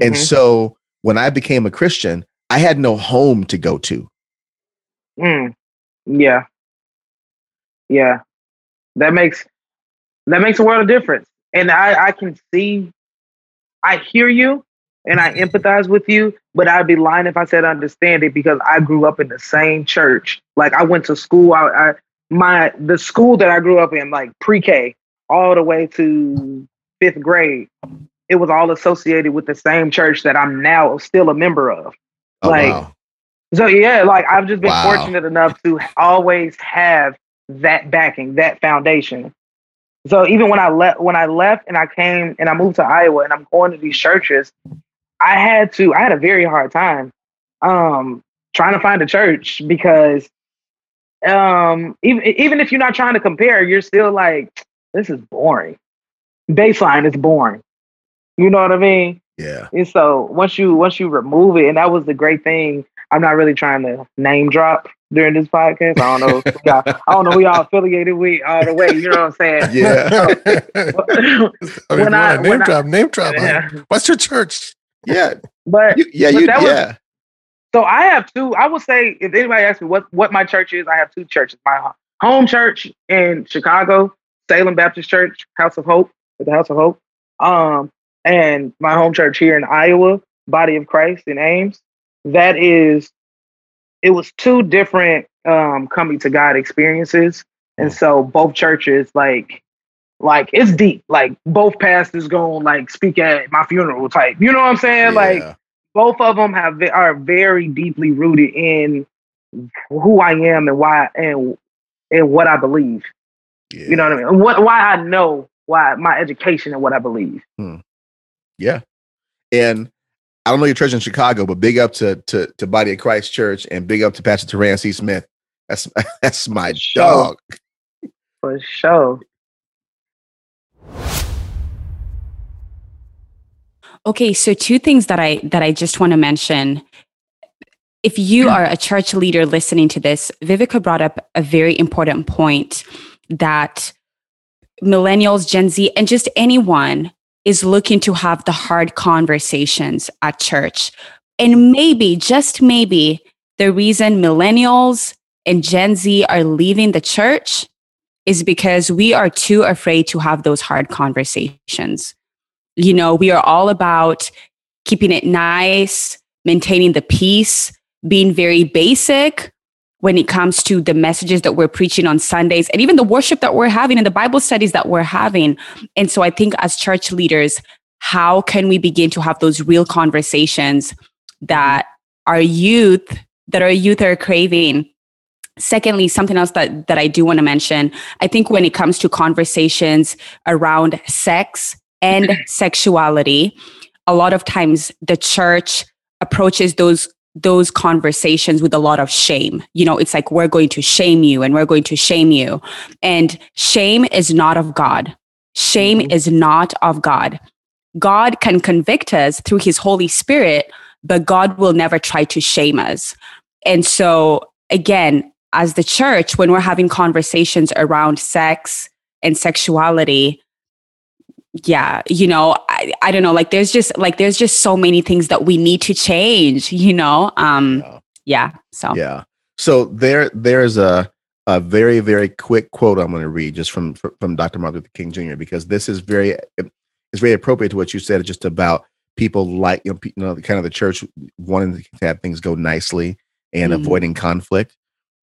and Mhm. so when i became a christian i had no home to go to Mm. Yeah. Yeah. That makes that makes a world of difference. And I, I can see I hear you and I empathize with you, but I'd be lying if I said I understand it because I grew up in the same church. Like I went to school, I, I my the school that I grew up in, like pre-K all the way to fifth grade, it was all associated with the same church that I'm now still a member of. oh Like, wow So yeah, like I've just been Wow. fortunate enough to always have that backing, that foundation. So even when I left, when I left and I came and I moved to Iowa and I'm going to these churches, I had to. I had a very hard time um, trying to find a church because um, even even if you're not trying to compare, you're still like, this is boring. Baseline is boring. You know what I mean? yeah And so once you once you remove it, and that was the great thing. I'm not really trying to name drop during this podcast. I don't know. If we all, I don't know who y'all affiliated with all the way. You know what I'm saying? yeah I mean, When I- name when I- drop, name drop. huh? Yeah. What's your church? yeah But you, yeah But you that was- yeah so I have two. I will say if anybody asks me what what my church is, I have two churches. My home church in Chicago, Salem Baptist Church, House of Hope, the House of Hope. Um, and my home church here in Iowa, Body of Christ in Ames. That is, it was two different um, coming to God experiences, and so both churches like. Like it's deep. Like both pastors going like speak at my funeral type. You know what I'm saying? Like both of them have are very deeply rooted in who I am and why and and what I believe. yeah. You know what I mean? What why I know why my education and what I believe. Yeah. And I don't know your church in Chicago, but big up to to to Body of Christ Church and big up to Pastor Teran C. Smith. That's that's my Sure. dog. For sure. Okay, so two things that I that I just want to mention. if you mm. are a church leader listening to this, Vivica brought up a very important point that millennials, Gen Z, and just anyone is looking to have the hard conversations at church. And maybe, just maybe, the reason millennials and Gen Z are leaving the church is because we are too afraid to have those hard conversations. You know, we are all about keeping it nice, maintaining the peace, being very basic when it comes to the messages that we're preaching on Sundays and even the worship that we're having and the Bible studies that we're having. And so I think as church leaders, how can we begin to have those real conversations that our youth that our youth are craving secondly something else that that i do want to mention i think when it comes to conversations around sex and sexuality a lot of times the church approaches those those conversations with a lot of shame. You know it's like we're going to shame you and we're going to shame you. And shame is not of god. Shame mm-hmm. is not of god. God can convict us through his holy spirit but god will never try to shame us. And so again as the church, when we're having conversations around sex and sexuality, yeah, you know, I, I don't know, like there's just like there's just so many things that we need to change, you know? Um yeah. yeah so Yeah. So there there's a a very very quick quote I'm going to read just from from Dr. Martin Luther King Jr. because this is very it's very appropriate to what you said just about people like you know, you know kind of the church wanting to have things go nicely and mm-hmm. avoiding conflict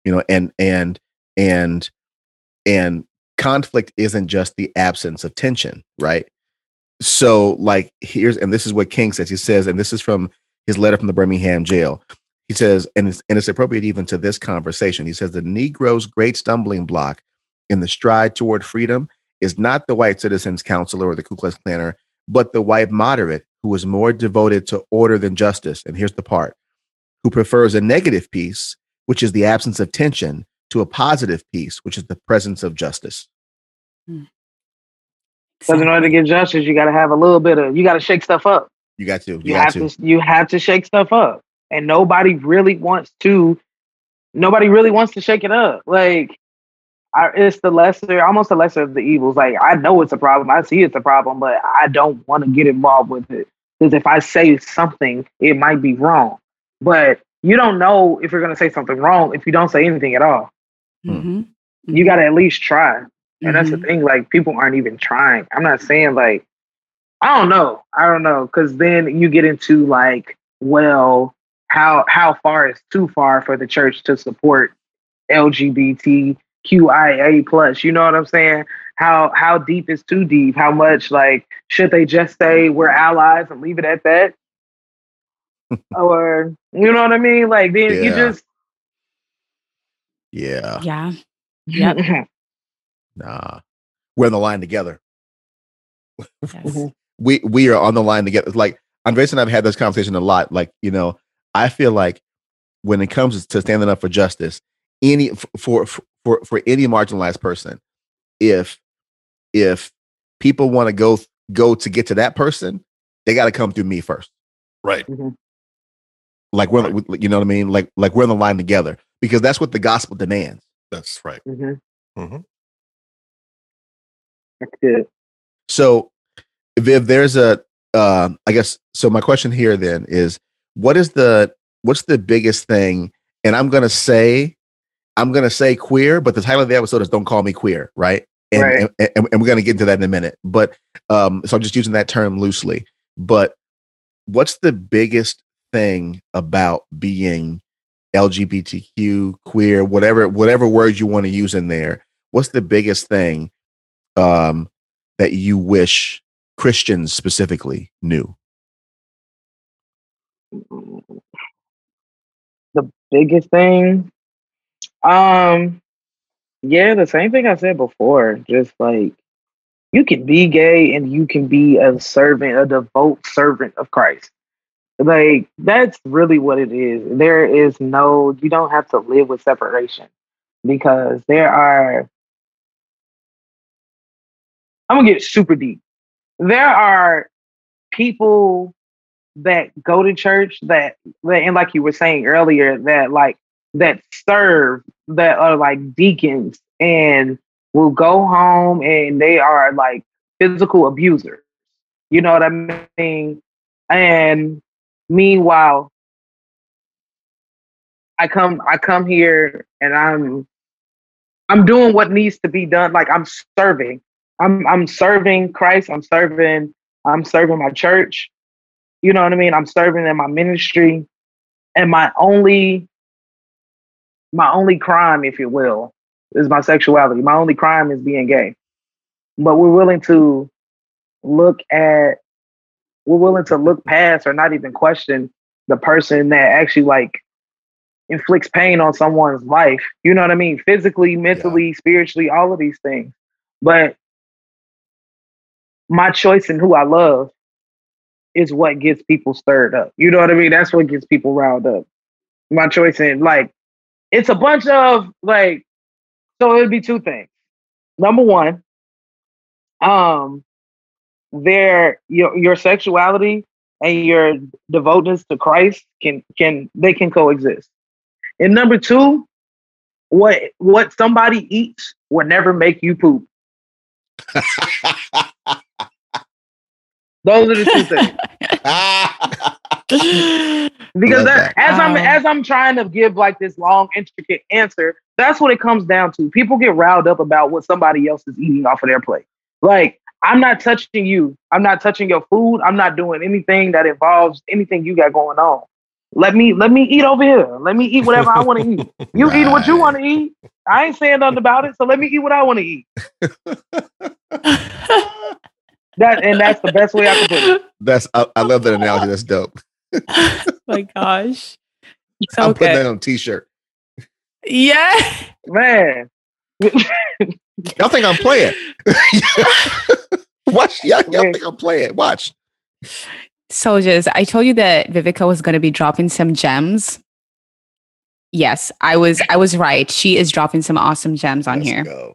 you know and and and and conflict isn't just the absence of tension right? So like here's and this is what king says. He says and this is from his letter from the birmingham jail. He says and it's, and it's appropriate even to this conversation. He says the negro's great stumbling block in the stride toward freedom is not the white citizens counselor or the ku klux klaner but the white moderate who is more devoted to order than justice. And here's the part. Who prefers a negative peace which is the absence of tension, to a positive peace, which is the presence of justice. Hmm. Because in order to get justice, you got to have a little bit of, you got to shake stuff up. You got to. You, you have to. to. You have to shake stuff up, and nobody really wants to. Nobody really wants to shake it up. Like, I, it's the lesser, almost the lesser of the evils. Like, I know it's a problem. I see it's a problem, but I don't want to get involved with it because if I say something, it might be wrong. But you don't know if you're going to say something wrong if you don't say anything at all. Mm-hmm. You got to at least try. And mm-hmm. that's the mm-hmm. thing. Like people aren't even trying. I'm not saying like, I don't know. I don't know. Cause then you get into like, well, how, how far is too far for the church to support LGBTQIA plus, you know what I'm saying? How, how deep is too deep? How much like, should they just say we're allies and leave it at that? or you know what I mean? Like then yeah. you just Yeah. Yeah. Yeah. nah. We're on the line together. Yes. we we are on the line together. Like Andres and I've had this conversation a lot. Like, you know, I feel like when it comes to standing up for justice, any for for for any marginalized person, if if people want to go go to get to that person, they got to come through me first. Right. Mm-hmm like we're right. you know what i mean like like we're in the line together because that's what the gospel demands that's right mm-hmm. Mm-hmm. that's good so if, if there's a uh, I guess so my question here then is what is the what's the biggest thing and i'm gonna say i'm gonna say queer but the title of the episode is don't call me queer right and, right. and, and, and we're gonna get into that in a minute but um so i'm just using that term loosely but what's the biggest thing about being LGBTQ, queer, whatever whatever words you want to use in there, what's the biggest thing um, that you wish Christians specifically knew? The biggest thing, um, yeah, the same thing I said before. Just like you can be gay and you can be a servant, a devout servant of Christ. Like that's really what it is. There is no you don't have to live with separation because there are I'm gonna get super deep. There are people that go to church that, that and like you were saying earlier that like that serve that are like deacons and will go home and they are like physical abusers. You know what I mean? And meanwhile, I come I come here and I'm I'm doing what needs to be done. Like I'm serving. I'm I'm serving Christ. I'm serving. I'm serving my church. You know what I mean? I'm serving in my ministry. And my only my only crime, if you will, is my sexuality. My only crime is being gay. But we're willing to look at we're willing to look past or not even question the person that actually like inflicts pain on someone's life. You know what I mean? Physically, mentally, yeah. spiritually, all of these things. But my choice in who I love is what gets people stirred up. You know what I mean? That's what gets people riled up. My choice in like it's a bunch of like so it'd be two things. Number one, um their your your sexuality and your devoteness to Christ can can they can coexist. And number two, what what somebody eats will never make you poop. Those are the two things. because that, as I'm um, as I'm trying to give like this long, intricate answer, that's what it comes down to. People get riled up about what somebody else is eating off of their plate. Like, I'm not touching you. I'm not touching your food. I'm not doing anything that involves anything you got going on. Let me let me eat over here. Let me eat whatever I want to eat. You right. eat what you want to eat. I ain't saying nothing about it. So let me eat what I want to eat. that and that's the best way I can put it. That's I, I love that analogy. That's dope. My gosh. So I'm putting that on a t-shirt. Yeah. Man. Y'all think I'm playing. Watch. Y'all, y'all think I'm playing. Watch. Soldiers, I told you that Vivica was going to be dropping some gems. Yes, I was I was right. She is dropping some awesome gems on Let's here.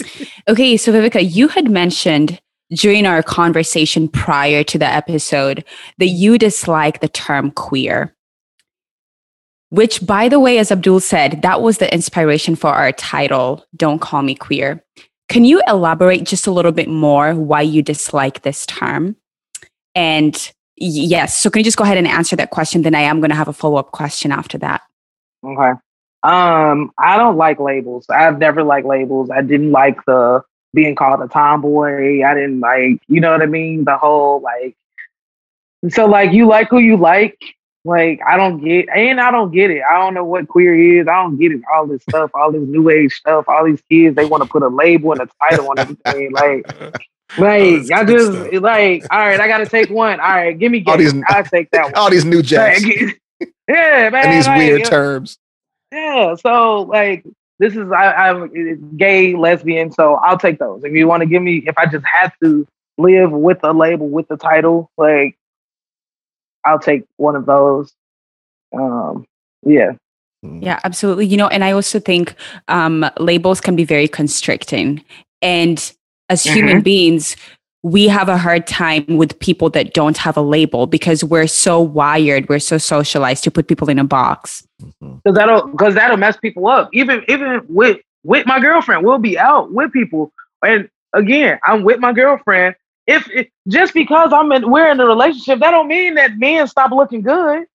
okay, so Vivica, you had mentioned during our conversation prior to the episode that you dislike the term queer. Which, by the way, as Abdul said, that was the inspiration for our title, Don't Call Me Queer. Can you elaborate just a little bit more why you dislike this term? And Yes. So can you just go ahead and answer that question? Then I am going to have a follow up question after that. Okay. Um, I don't like labels. I've never liked labels. I didn't like the being called a tomboy. I didn't like, you know what I mean? The whole like, so like you like who you like. Like I don't get, and I don't get it. I don't know what queer is. I don't get it. All this stuff, all this new age stuff, all these kids, they want to put a label and a title on everything. Like like oh, I just stuff. like, all right, I gotta take one. All right, give me gay. All these, I take that one. All these new jacks. yeah, man. And these like, weird terms. Yeah. So like this is I, I'm eh, gay, lesbian, so I'll take those. If you want to give me if I just had to live with a label with the title, like I'll take one of those. Um yeah. Hmm. Yeah, absolutely. You know, and I also think um, labels can be very constricting. And as mm-hmm. human beings, we have a hard time with people that don't have a label because we're so wired, we're so socialized to put people in a box. Because mm-hmm. that'll because that'll mess people up. Even even with with my girlfriend, we'll be out with people, and again, I'm with my girlfriend. If, if just because I'm in, we're in a relationship, that don't mean that men stop looking good.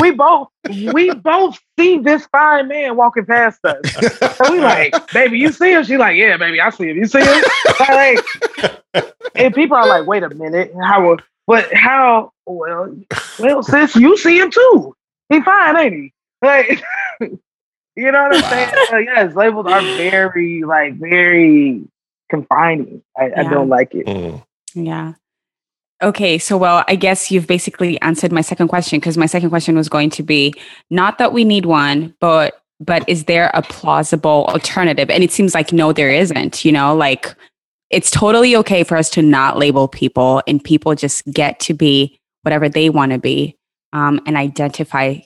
We both we both see this fine man walking past us. So we like, baby, you see him? She like, yeah, baby, I see him. You see him? like, and people are like, wait a minute, how? But how? Well, well, sis, you see him too. He fine, ain't he? Like, you know what I'm saying? So, yes, labels are very like very confining. I, yeah. I don't like it. Mm. Yeah. Okay, so well, I guess you've basically answered my second question because my second question was going to be not that we need one, but but is there a plausible alternative? And it seems like no, there isn't. You know, like it's totally okay for us to not label people, and people just get to be whatever they want to be um, and identify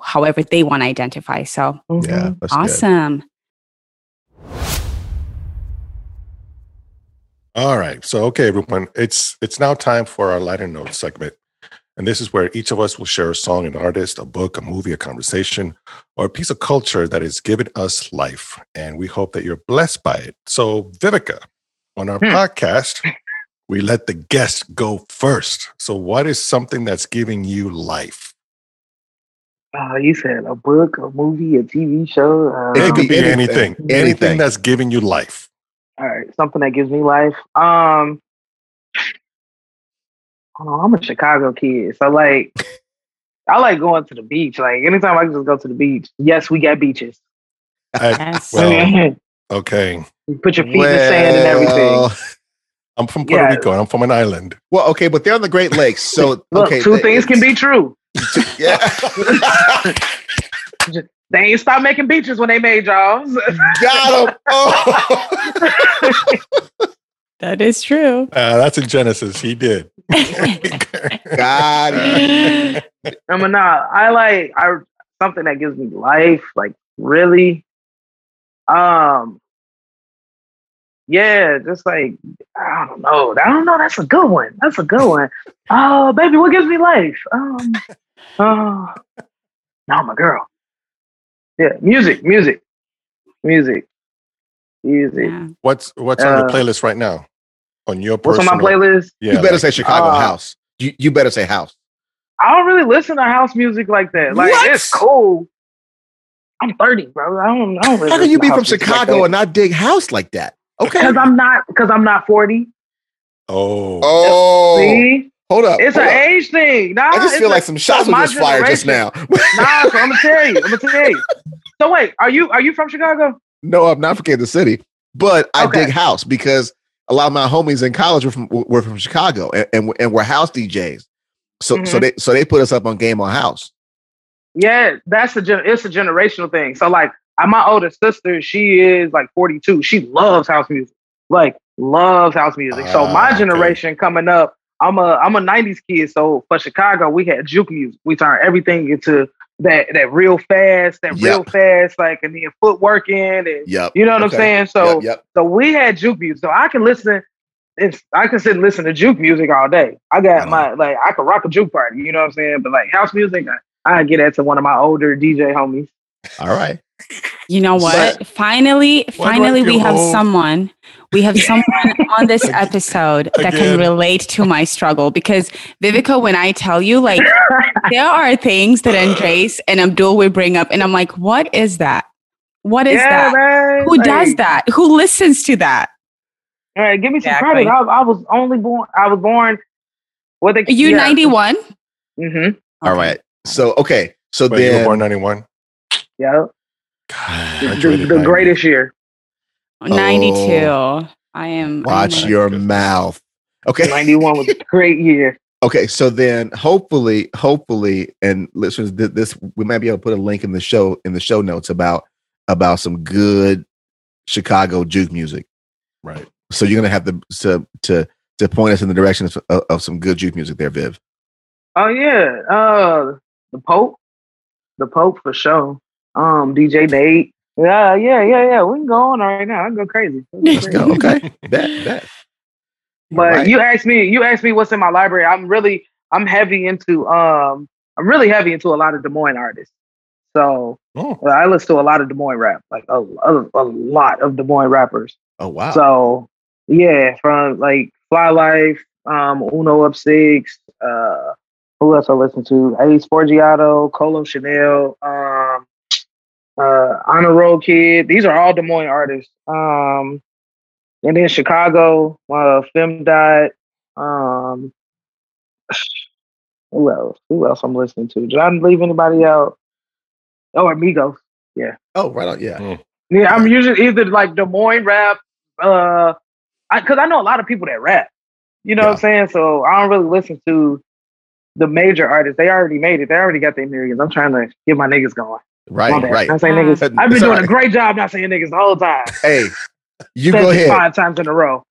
however they want to identify. So yeah, awesome. Good. All right. So, okay, everyone, it's it's now time for our lighter note segment. And this is where each of us will share a song, an artist, a book, a movie, a conversation, or a piece of culture that has given us life. And we hope that you're blessed by it. So, Vivica, on our Hmm. podcast, we let the guest go first. So, what is something that's giving you life? Uh, you said a book, a movie, a TV show. Um, It could be anything. anything. Anything, Anything. that's giving you life. All right, something that gives me life. Um, oh, I'm a Chicago kid, so like, I like going to the beach. Like anytime I can just go to the beach. Yes, we got beaches. I- Yes. Well, okay. You put your feet in the sand and everything. I'm from Puerto Yeah. Rico and I'm from an island. Well, okay, but they're on the Great Lakes, so Look, okay. two they- things can be true. Yeah. They ain't stopped making beaches when they made y'all. Got him. Oh. That is true. Uh, that's in Genesis. He did. Got him. I mean, nah, I like I something that gives me life, like really. Um, yeah, just like I don't know, I don't know. That's a good one. That's a good one. Oh, baby, what gives me life? Um, oh, no, my girl. Yeah, music, music, music, music. Yeah. What's what's on your Uh, playlist right now? On your What's on my playlist? Yeah, you better like- say Chicago uh, house. You you better say house. I don't really listen to house music like that. Like What? it's cool. I'm 30, bro. I don't. I don't really How can you be from music like Chicago and not dig house like that? Okay. Because I'm not. Because I'm not 40. Oh, Oh, See, hold up. it's hold an up. age thing. Nah, I just feel a- like some shots were just fired just now. Nah, so I'm gonna tell you. I'm gonna tell you. So wait, are you are you from Chicago? no, I'm not from Kansas City, but I Okay. dig house because a lot of my homies in college were from were from Chicago and and, and we're house DJs. So so Mhm. they so they put us up on Game on House. Yeah, that's a gen- it's a generational thing. So like, uh, my older sister, she is like 42. She loves house music. Like loves house music. so Ah, my okay. generation coming up, I'm a I'm a 90s kid. So for Chicago, we had juke music. We turned everything into that that real fast, that real fast, like and then footworking and Yep. you know what Okay. I'm saying? So yep, yep. So we had juke music. So I can listen. It's I can sit and listen to juke music all day. I got Right my like I could rock a juke party. You know what I'm saying? But like house music, I, I get that to one of my older DJ homies. All right. You know what? finally, Why do I finally, we have old? someone. We have someone on this Ag- episode that again. can relate to my struggle because Vivica, when I tell you, like, there are things that Andres and Abdul will bring up, and I'm like, what is that? What is yeah, that? man. Who does that? Who listens to that? All right, give me some Exactly. credit. I, I was only born. I was born. What they? Are you 91? Mm-hmm. All right. So okay. So But you were born 91? Yeah. God, The, graduated the greatest year. 92. I am. watch I'm your Goodness. mouth. Okay. Ninety one was a great year. Okay, so then hopefully, hopefully, and listeners, th- this we might be able to put a link in the show in the show notes about about some good Chicago juke music. Right. So you're gonna have to to to, to point us in the direction of, of, of some good juke music there, Viv. Oh yeah, uh, the Pope, the Pope for sure. Um, DJ Nate. Yeah, yeah, yeah, yeah. We can go on right now. I can go crazy. Let's go. Okay, bet bet. But Right. you asked me, you asked me what's in my library. I'm really, I'm heavy into, um, I'm really heavy into a lot of Des Moines artists. So Oh, I listen to a lot of Des Moines rap, like a, a, a lot of Des Moines rappers. Oh wow. So yeah, from like Fly Life, um, Uno Up Six, uh, who else I listen to? Ace Forgiato, Colo Chanel, um, uh, Honor Roll Kid. These are all Des Moines artists. Um, and then Chicago, uh, FemDot. Um, who else? Who else I'm listening to? Did I leave anybody out? Oh, Amigos. Yeah. Oh right on. Yeah. Yeah, I'm usually either like Des Moines rap, uh, because I, know a lot of people that rap. You know what I'm saying? So I don't really listen to the major artists. They already made it. They already got their millions. I'm trying to get my niggas going. My Right. Right. I'm saying niggas. Uh, I've been doing alright. a great job not saying niggas the whole time. Hey, you go ahead. Five times in a row.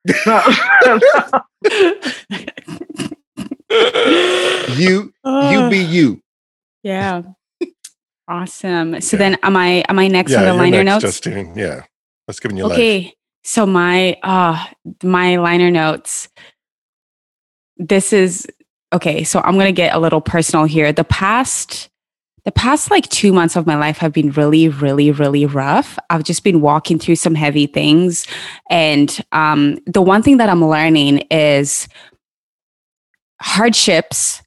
You you be you. Yeah. Awesome. So then am I am I next yeah, on the liner next, notes? Justine. Yeah. Let's give you life. Okay. So my uh my liner notes. This is okay, so I'm going to get a little personal here. The past the past like 2 months of my life have been really really really rough. I've just been walking through some heavy things and um the one thing that I'm learning is hardships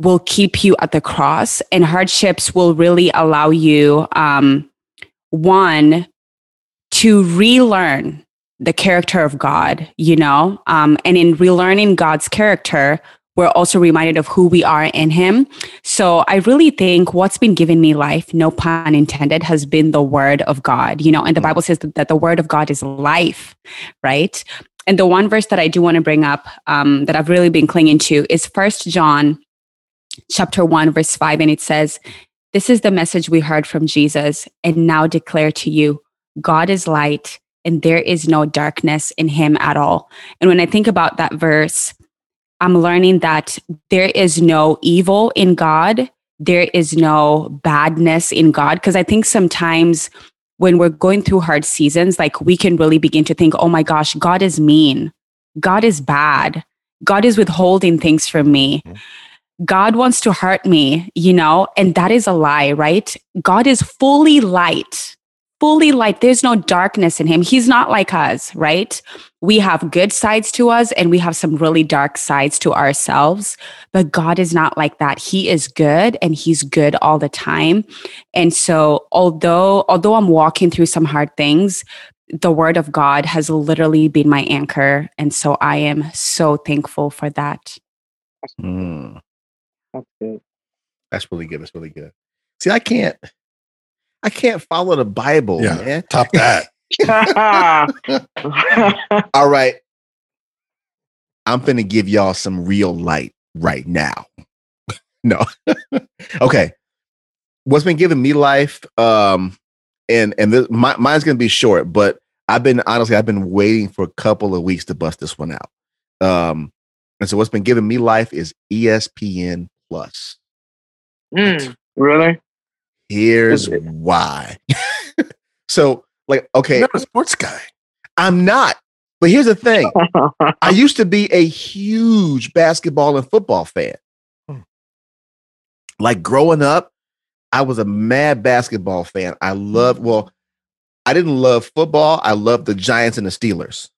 will keep you at the cross and hardships will really allow you um one to relearn the character of God, you know? Um, and in relearning God's character, we're also reminded of who we are in Him. So I really think what's been giving me life, no pun intended, has been the Word of God, you know? And the Bible says that, that the Word of God is life, right? And the one verse that I do want to bring up um, that I've really been clinging to is First John chapter 1, verse 5. And it says, This is the message we heard from Jesus and now declare to you God is light and there is no darkness in him at all. And when I think about that verse, I'm learning that there is no evil in God, there is no badness in God. Because I think sometimes when we're going through hard seasons, like we can really begin to think, oh my gosh, God is mean, God is bad, God is withholding things from me. Mm-hmm. God wants to hurt me, you know, and that is a lie, right? God is fully light fully light. There's no darkness in him. He's not like us, right? We have good sides to us and we have some really dark sides to ourselves. But God is not like that. He is good and he's good all the time. And so although although I'm walking through some hard things, the word of God has literally been my anchor. And so I am so thankful for that. Mm, That's good. that's really good. That's really good. See, I can't, I can't follow the Bible, Yeah. man. Top that. All right. I'm finna give y'all some real light right now. no. okay. What's been giving me life, um, and and this, my, mine's gonna be short, but I've been honestly, I've been waiting for a couple of weeks to bust this one out. Um, and so what's been giving me life is ESPN Plus. Mm, really? Here's why. so, like, okay, You're not a sports guy. I'm not. But here's the thing. I used to be a huge basketball and football fan. Hmm. Like growing up, I was a mad basketball fan. I loved, well, I didn't love football. I loved the Giants and the Steelers.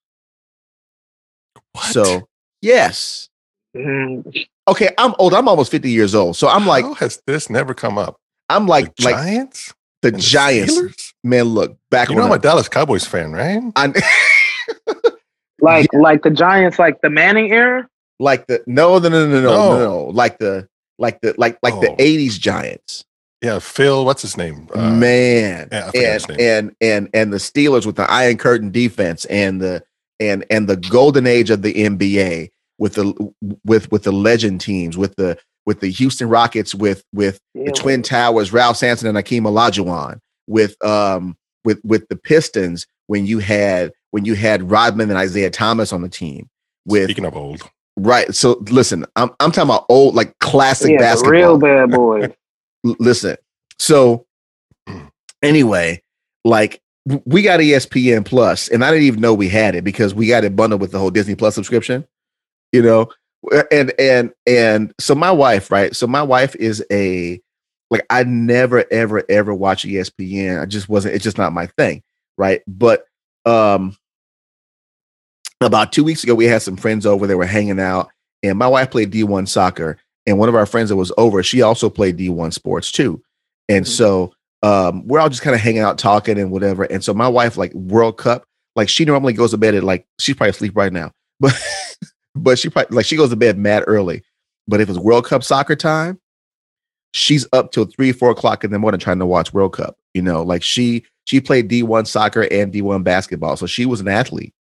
What? So, yes. Mm, Okay, I'm old. I'm almost 50 years old. So I'm like, How has this never come up? I'm like, the like Giants? The the Giants. Steelers? Man, look, back You know I'm a Dallas Cowboys fan, right? I, like like the Giants, like the Manning era. like the no, no, no, no, no, no, No. no, like the like the like like the Oh. 80s Giants. Yeah, Phil, what's his name? Uh, man yeah, and his name. and and and the Steelers with the Iron Curtain defense and the and and the golden age of the NBA with the with with the legend teams with the with the Houston Rockets with with the Twin Towers Ralph Sampson and Akeem Olajuwon with um with with the Pistons when you had when you had Rodman and Isiah Thomas on the team with Speaking of old, right so listen I'm I'm talking about old like classic yeah, basketball real bad boys. Listen. So anyway, like we got ESPN Plus, and I didn't even know we had it because we got it bundled with the whole Disney Plus subscription. You know, and and and so my wife, right? So my wife is a like I never ever ever watch ESPN. I just wasn't. It's just not my thing, right? But um, about two weeks ago, we had some friends over. They were hanging out, and my wife played D one soccer, and one of our friends that was over, she also played D one sports too, and Mhm. so um, we're all just kind of hanging out, talking and whatever. And so my wife, like World Cup, like she normally goes to bed at like she's probably asleep right now, but but she probably like she goes to bed mad early. But if it's World Cup soccer time, she's up till three, four o'clock in the morning trying to watch World Cup. You know, like she she played D one soccer and D one basketball, so she was an athlete.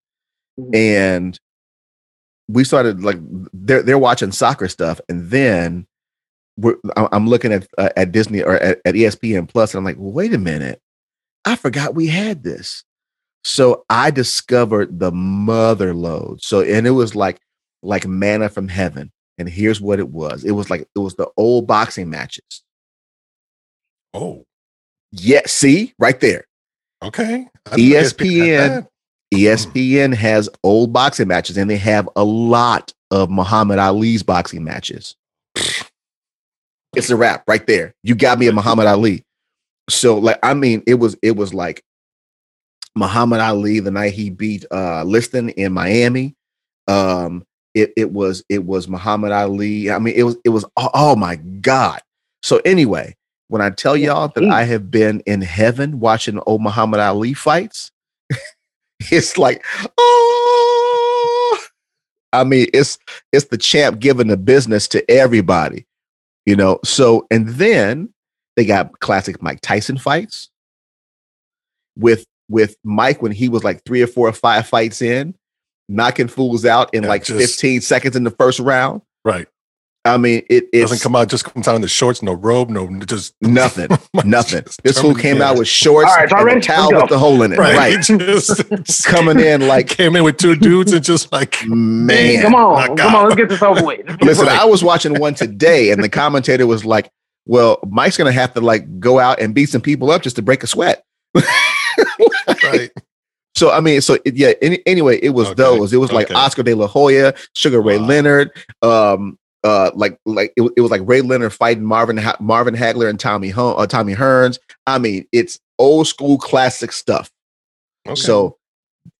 Mhm. And we started like they're they're watching soccer stuff, and then we're I'm looking at uh, at Disney or at, at ESPN Plus, and I'm like, wait a minute, I forgot we had this. So I discovered the mother lode. So and it was like like manna from heaven. And here's what it was. It was like it was the old boxing matches. oh, Yeah, see right there. okay. I didn't know ESPN ESPN. ESPN has old boxing matches, and they have a lot of Muhammad Ali's boxing matches. it's a wrap right there. You got me a Muhammad Ali. So like I mean, it was it was like Muhammad Ali the night he beat uh Liston in Miami. Um it it was it was Muhammad Ali. I mean, it was it was oh, oh my God. So anyway, when I tell y'all that I have been in heaven watching old Muhammad Ali fights, it's like, oh I mean, it's it's the champ giving the business to everybody, you know. So and then they got classic Mike Tyson fights with with Mike when he was like three or four or five fights in, knocking fools out in Yeah, like just- 15 seconds in the first round. Right. I mean, it Doesn't come out, just comes out in the shorts, no robe, no just nothing, nothing. Just This fool came out with shorts All right, y'all and a towel with the hole in it. right. Right. Just, just Coming in like, came in with two dudes and just like man. come on, come on, let's get this over with. Listen, Right. I was watching one today, and the commentator was like, "Well, Mike's gonna have to like go out and beat some people up just to break a sweat." right. So I mean, so it, yeah. Any, anyway, it was Okay, those. It was like okay. Oscar De La Hoya, Sugar Ray Wow. Leonard, um, uh, like like it, it was like Ray Leonard fighting Marvin ha- Marvin Hagler and Tommy Ho- uh, Tommy Hearns. I mean, it's old school classic stuff. Okay. So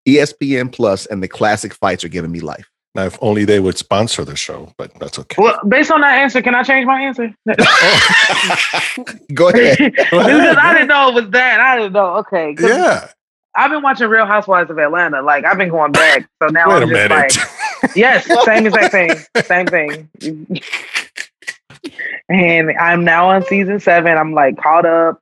ESPN Plus and the classic fights are giving me life. now, if only they would sponsor the show, but that's okay. Well, based on that answer, can I change my answer? Go ahead. because I didn't know it was that. I didn't know. Okay. yeah. I've been watching Real Housewives of Atlanta. Like I've been going back. So now Wait I'm just like, yes, same exact thing. Same thing. and I'm now on season seven. I'm like caught up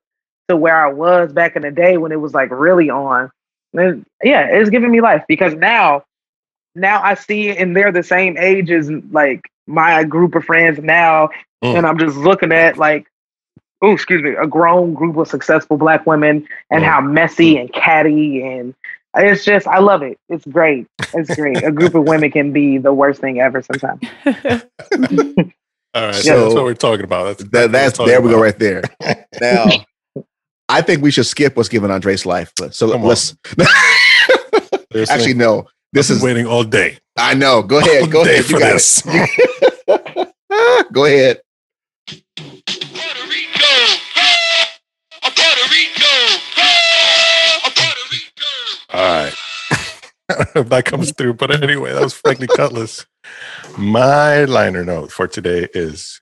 to where I was back in the day when it was like really on. And yeah, it's giving me life because now, now I see it and they're the same age as like my group of friends now. Mm. And I'm just looking at like, oh, excuse me, a grown group of successful black women and Mm. how messy and catty and it's just I love it. It's great. It's great. a group of women can be the worst thing ever sometimes. All right. So, So- that's what we're talking about. That's, That, that's there we go right there. Now. I think we should skip what's given Andres life. But so Come let's actually no. This is waiting all day. I know. Go ahead. All Go day ahead. You for got this. it. go ahead. All right. If that comes through, but anyway, that was Frankly Cutlass. My liner note for today is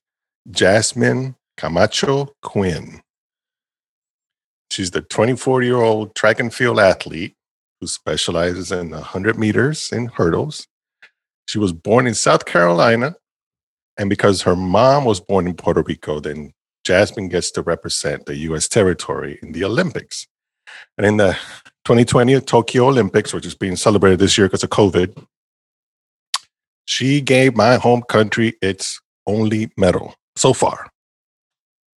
Jasmine Camacho Quinn. She's the 24 year old track and field athlete who specializes in 100 meters in hurdles. She was born in South Carolina. And because her mom was born in Puerto Rico, then Jasmine gets to represent the US territory in the Olympics. And in the 2020 Tokyo Olympics, which is being celebrated this year because of COVID, she gave my home country its only medal so far.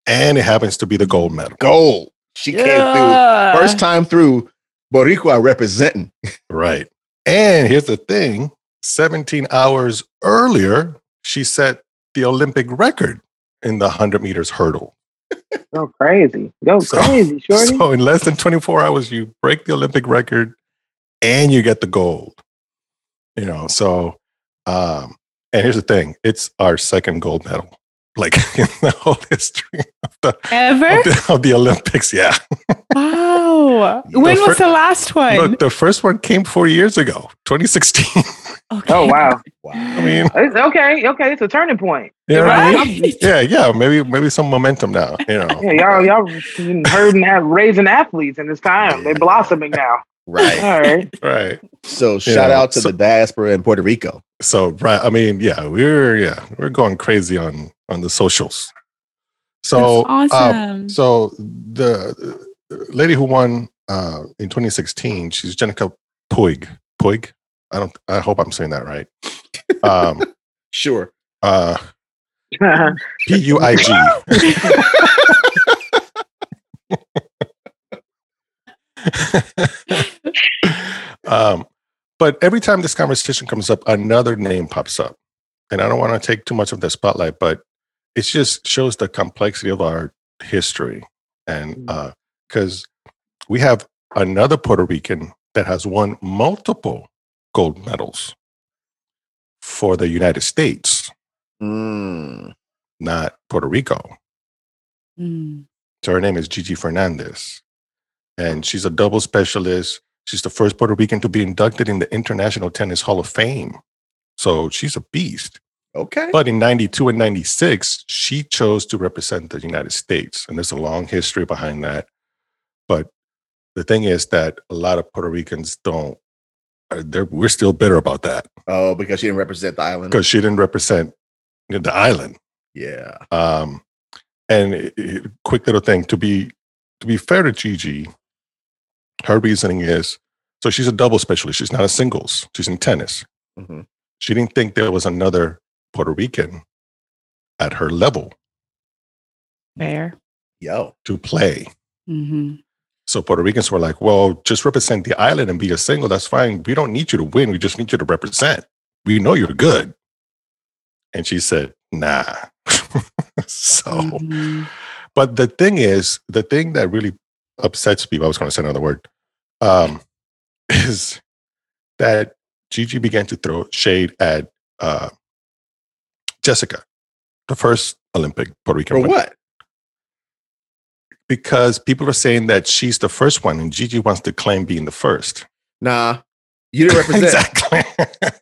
And it happens to be the gold medal. Gold. She came through. First time through. Boricua representing. Right. And here's the thing 17 hours earlier, she set the Olympic record in the 100 meters hurdle. Go crazy. Go So- crazy, shorty. So in less than 24 hours, you break the Olympic record and you get the gold. You know, so um, and here's the thing, it's our second gold medal. Like in the whole history of the, Ever? of the, of the Olympics. Yeah. Wow. When The was fir- the last one? Look, the first one came four years ago, 2016. Okay. Oh wow. wow. I mean, It's okay, okay. It's a turning point. you know what I Right? mean? Yeah, yeah. Maybe maybe some momentum now, you know. Yeah, y'all, y'all hurting, raising athletes in this time. They're blossoming now. Right. All right. Right. So shout Yeah, out to so- the diaspora in Puerto Rico. So right, I mean, yeah, we're yeah, we're going crazy on on the socials. So That's uh, awesome. so the uh, lady who won uh, in 2016, she's Monica Puig. Puig. I don't. I hope I'm saying that right. Um, Sure. uh, P U I G. um, but every time this conversation comes up, another name pops up. And I don't want to take too much of the spotlight, but it just shows the complexity of our history. And because we have another Puerto Rican that has won multiple gold medals for the United States. Mm. not Puerto Rico. Mm. So her name is Gigi Fernandez. And she's a double specialist. She's the first Puerto Rican to be inducted in the International Tennis Hall of Fame. So she's a beast. Okay. But in 92 and 96, she chose to represent the United States. And there's a long history behind that. But the thing is that a lot of Puerto Ricans don't, uh, we're still bitter about that Oh, because she didn't represent the island. because she didn't represent the island. Yeah. Um, and it- it- quick little thing to be to be fair to Gigi, her reasoning is so she's a double specialist. She's not a singles. She's in tennis. Mhm. She didn't think there was another Puerto Rican at her level Fair. Yo. to play. hmm So Puerto Ricans were like, "Well, just represent the island and be a single. That's fine. We don't need you to win. We just need you to represent. We know you're good." And she said, "Nah." so. Mhm. But the thing is, the thing that really upsets me, I was going to say another word, um, is that Gigi began to throw shade at uh, Jessica, the first Olympic Puerto Rican For winner. what? Because people are saying that she's the first one and Gigi wants to claim being the first. Nah. You didn't represent. exactly.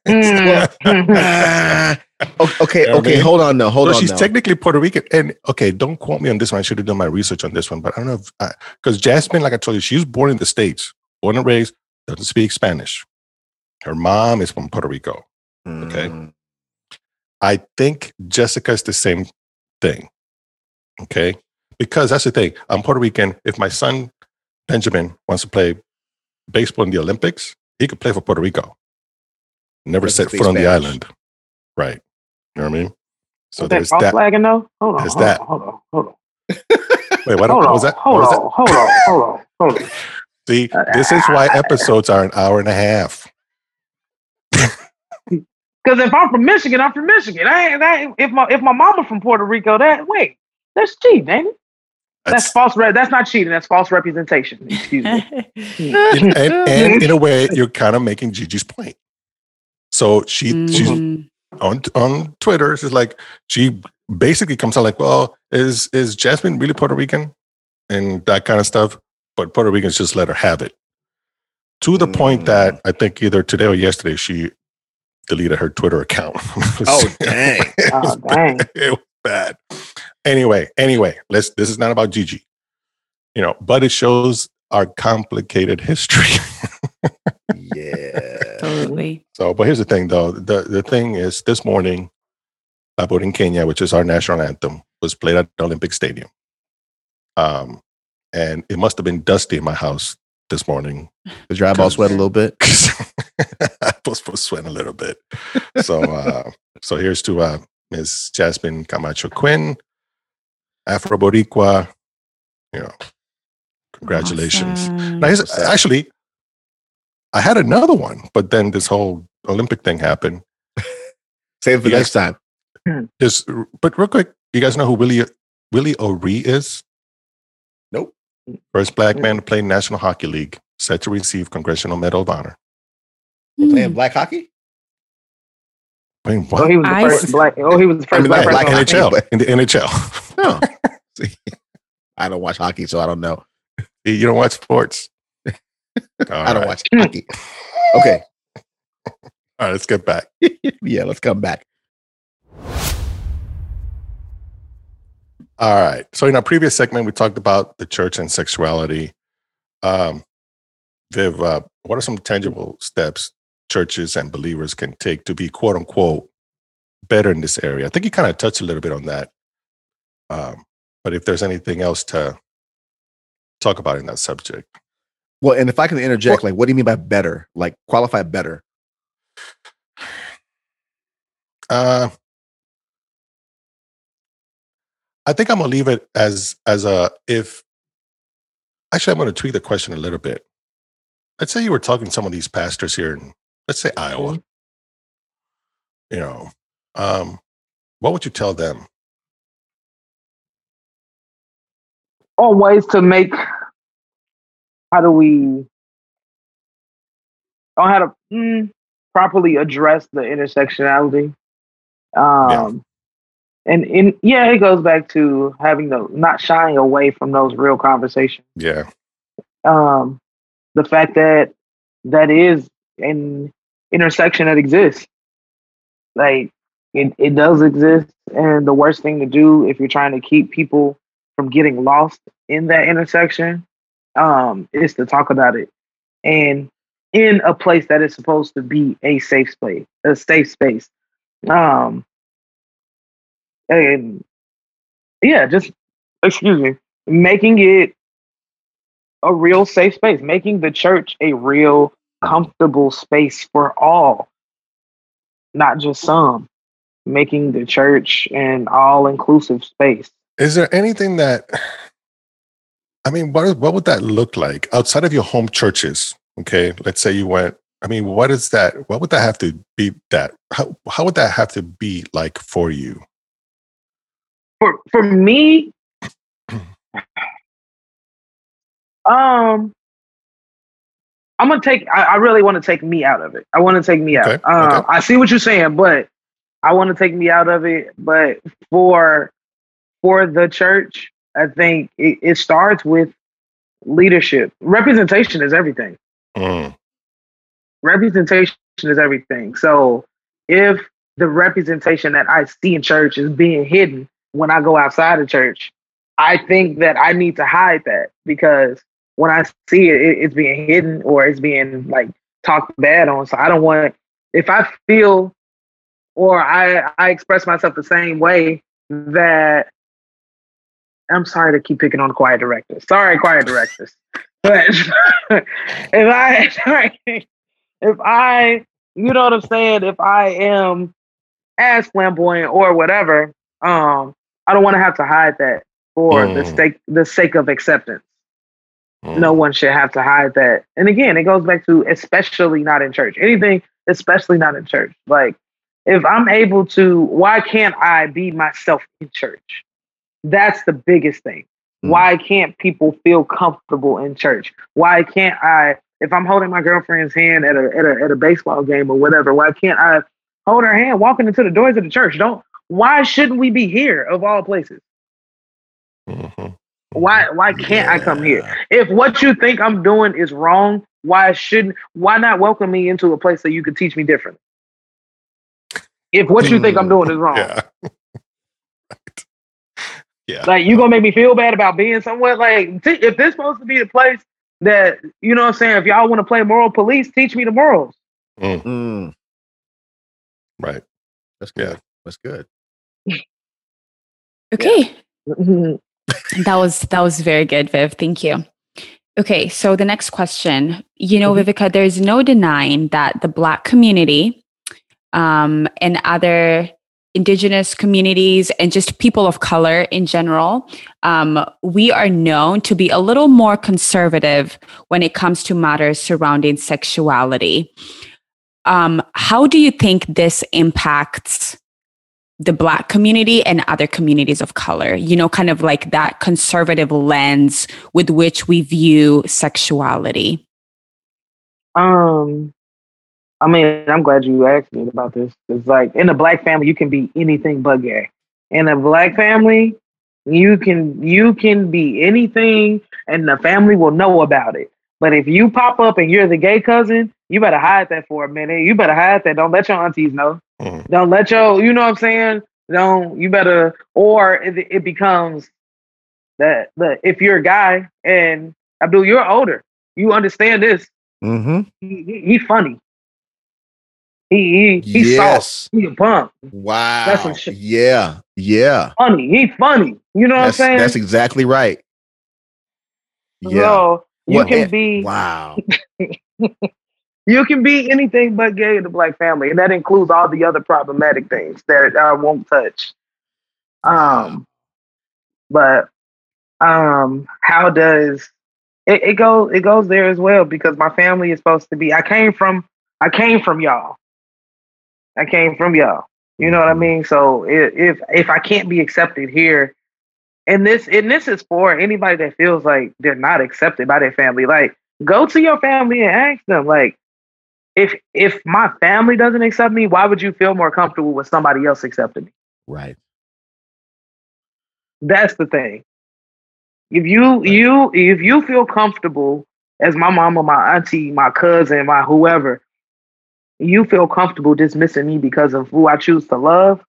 Ah. O- okay. You know what I okay. mean? Hold on. No. Hold so on. she's now. technically Puerto Rican. And okay, don't quote me on this one. I should have done my research on this one, but I don't know because Jasmine, like I told you, she was born in the States, born and raised, doesn't speak Spanish. Her mom is from Puerto Rico. okay. Mm. I think Jessica is the same thing. Okay. Because that's the thing. I'm Puerto Rican. If my son Benjamin wants to play baseball in the Olympics, he could play for Puerto Rico. Never Doesn't set foot on the island. Right. You know what I mean? So Is there's that. flagging though? Hold on. There's hold that. On, hold on. Hold on. Wait, what, hold what was that? Hold was on. that? Hold on. Hold on. Hold on. See, this is why episodes are an hour and a half. Because if I'm from Michigan, I'm from Michigan. I ain't, I if my if my mama from Puerto Rico, that wait, that's cheating, ain't it? That's, That's, false. Re- that's not cheating. That's false representation. Excuse me. and, and in a way, you're kind of making Gigi's point. So she she's Mhm. on on Twitter. She's like she basically comes out like, well, is is Jasmine really Puerto Rican and that kind of stuff? But Puerto Ricans just let her have it to the point that I think either today or yesterday she deleted her Twitter account. Oh, dang. it, Oh, was dang. bad. it was bad. Anyway, anyway, let's. This is not about Gigi, you know, but it shows our complicated history. Yeah. Totally. So, but here's the thing, though. The the thing is, this morning, La Borinqueña, which is our national anthem, was played at the Olympic Stadium. Um, and it must have been dusty in my house this morning. Did your eyeball sweat a little bit? I was supposed to sweat a little bit. So, uh, so here's to uh, Ms. Jasmine Camacho Quinn, Afro Boricua. You know, congratulations. Awesome. Now, here's, actually, I had another one, but then this whole Olympic thing happened. Save for You next time. Just, but real quick, you guys know who Willie Willie O'Ree is? Nope. First black man to play National Hockey League, set to receive Congressional Medal of Honor. Hmm. Playing black hockey? I mean, Oh, he was the I first s- black. Oh, he was the I first mean, black like Yeah, person. black. NHL in the NHL. Oh. See, I don't watch hockey, so I don't know. you don't watch sports. I don't right. watch hockey. Okay. All right, let's get back. Yeah, let's come back. All right. So in our previous segment, we talked about the church and sexuality. Um, Viv, uh, what are some tangible steps churches and believers can take to be quote unquote better in this area? I think you kind of touched a little bit on that. Um, but if there's anything else to talk about in that subject, Well, and if I can interject, like, what do you mean by better? Like, qualify better? uh, I think I'm gonna leave it as as a if. Actually, I'm gonna tweak the question a little bit. Let's say you were talking to some of these pastors here in, let's say Iowa. You know, um, what would you tell them? on ways to make how do we on how to mm, properly address the intersectionality um and and yeah, it goes back to having the not shying away from those real conversations. Yeah. Um, the fact that that is an intersection that exists, like it, it does exist, and the worst thing to do if you're trying to keep people from getting lost in that intersection, um, is to talk about it, and in a place that is supposed to be a safe space, a safe space. Um, and yeah, just excuse me, making it a real safe space, making the church a real comfortable space for all, not just some, making the church an all inclusive space. Is there anything that I mean, what what would that look like outside of your home churches? Okay, let's say you went. I mean, what is that? What would that have to be? That how how would that have to be like for you? For for me, um, I'm gonna take. I, I really want to take me out of it. I want to take me out. Okay, Um, okay. I see what you're saying, but I want to take me out of it. But for for the church, I think it, it starts with leadership. Representation is everything. Mm, Representation is everything. So if the representation that I see in church is being hidden when I go outside of church, I think that I need to hide that because when I see it, it it's being hidden or it's being like talked bad on. So I don't want if I feel or I I express myself the same way that I'm sorry to keep picking on choir directors. Sorry, choir directors. But if I sorry, if I you know what I'm saying, if I am as flamboyant or whatever, um, I don't want to have to hide that for the Mm. sake the sake of acceptance. Mm, No one should have to hide that. And again, it goes back to especially not in church. Anything, especially not in church. Like if I'm able to, why can't I be myself in church? That's the biggest thing. Mm. Why can't people feel comfortable in church? Why can't I, if I'm holding my girlfriend's hand at a at a at a baseball game or whatever, why can't I hold her hand walking into the doors of the church? Don't why shouldn't we be here of all places? Why mm-hmm. why can't I come here? If what you think I'm doing is wrong, why shouldn't why not welcome me into a place that you could teach me differently? If what you think I'm doing is mm-hmm. wrong, Yeah. yeah. like you gonna make me feel bad about being somewhere. Like t- if this supposed to be the place that you know what I'm saying, if y'all want to play moral police, teach me the morals. Mm, mm. Right. that's good. Yeah. That's good. Okay. That was that was very good, Viv. Thank you. Okay, so the next question. You know, Vivica, there's no denying that the Black community um, and other Indigenous communities and just people of color in general, um, we are known to be a little more conservative when it comes to matters surrounding sexuality. Um, how do you think this impacts the black community and other communities of color you know kind of like that conservative lens with which we view sexuality Um, I mean, I'm glad you asked me about this. It's like in a black family, you can be anything but gay. In a black family, you can you can be anything, and the family will know about it. But if you pop up and you're the gay cousin, you better hide that for a minute. You better hide that. Don't let your aunties know. Mhm. Don't let your, you know what I'm saying? Don't you better, or it, it becomes that that if you're a guy and Abdul, you're older, you understand this Mm-hmm. he, he, he funny. He he he's Yes. soft. He a punk. Wow. some shit. Yeah. Yeah. Funny. He funny. You know That's, what I'm saying? that's exactly right. Yeah. So you Well, can be Wow. you can be anything but gay in the black family, and that includes all the other problematic things that I won't touch. Um, but um, how does it, it goes? It goes there as well because my family is supposed to be. I came from. I came from y'all. I came from y'all. You know what I mean? So if if, if I can't be accepted here, and this and this is for anybody that feels like they're not accepted by their family, like go to your family and ask them, like, if if my family doesn't accept me, why would you feel more comfortable with somebody else accepting me? Right. That's the thing. If you you if you feel comfortable as my mama, my auntie, my cousin, my whoever, you feel comfortable dismissing me because of who I choose to love,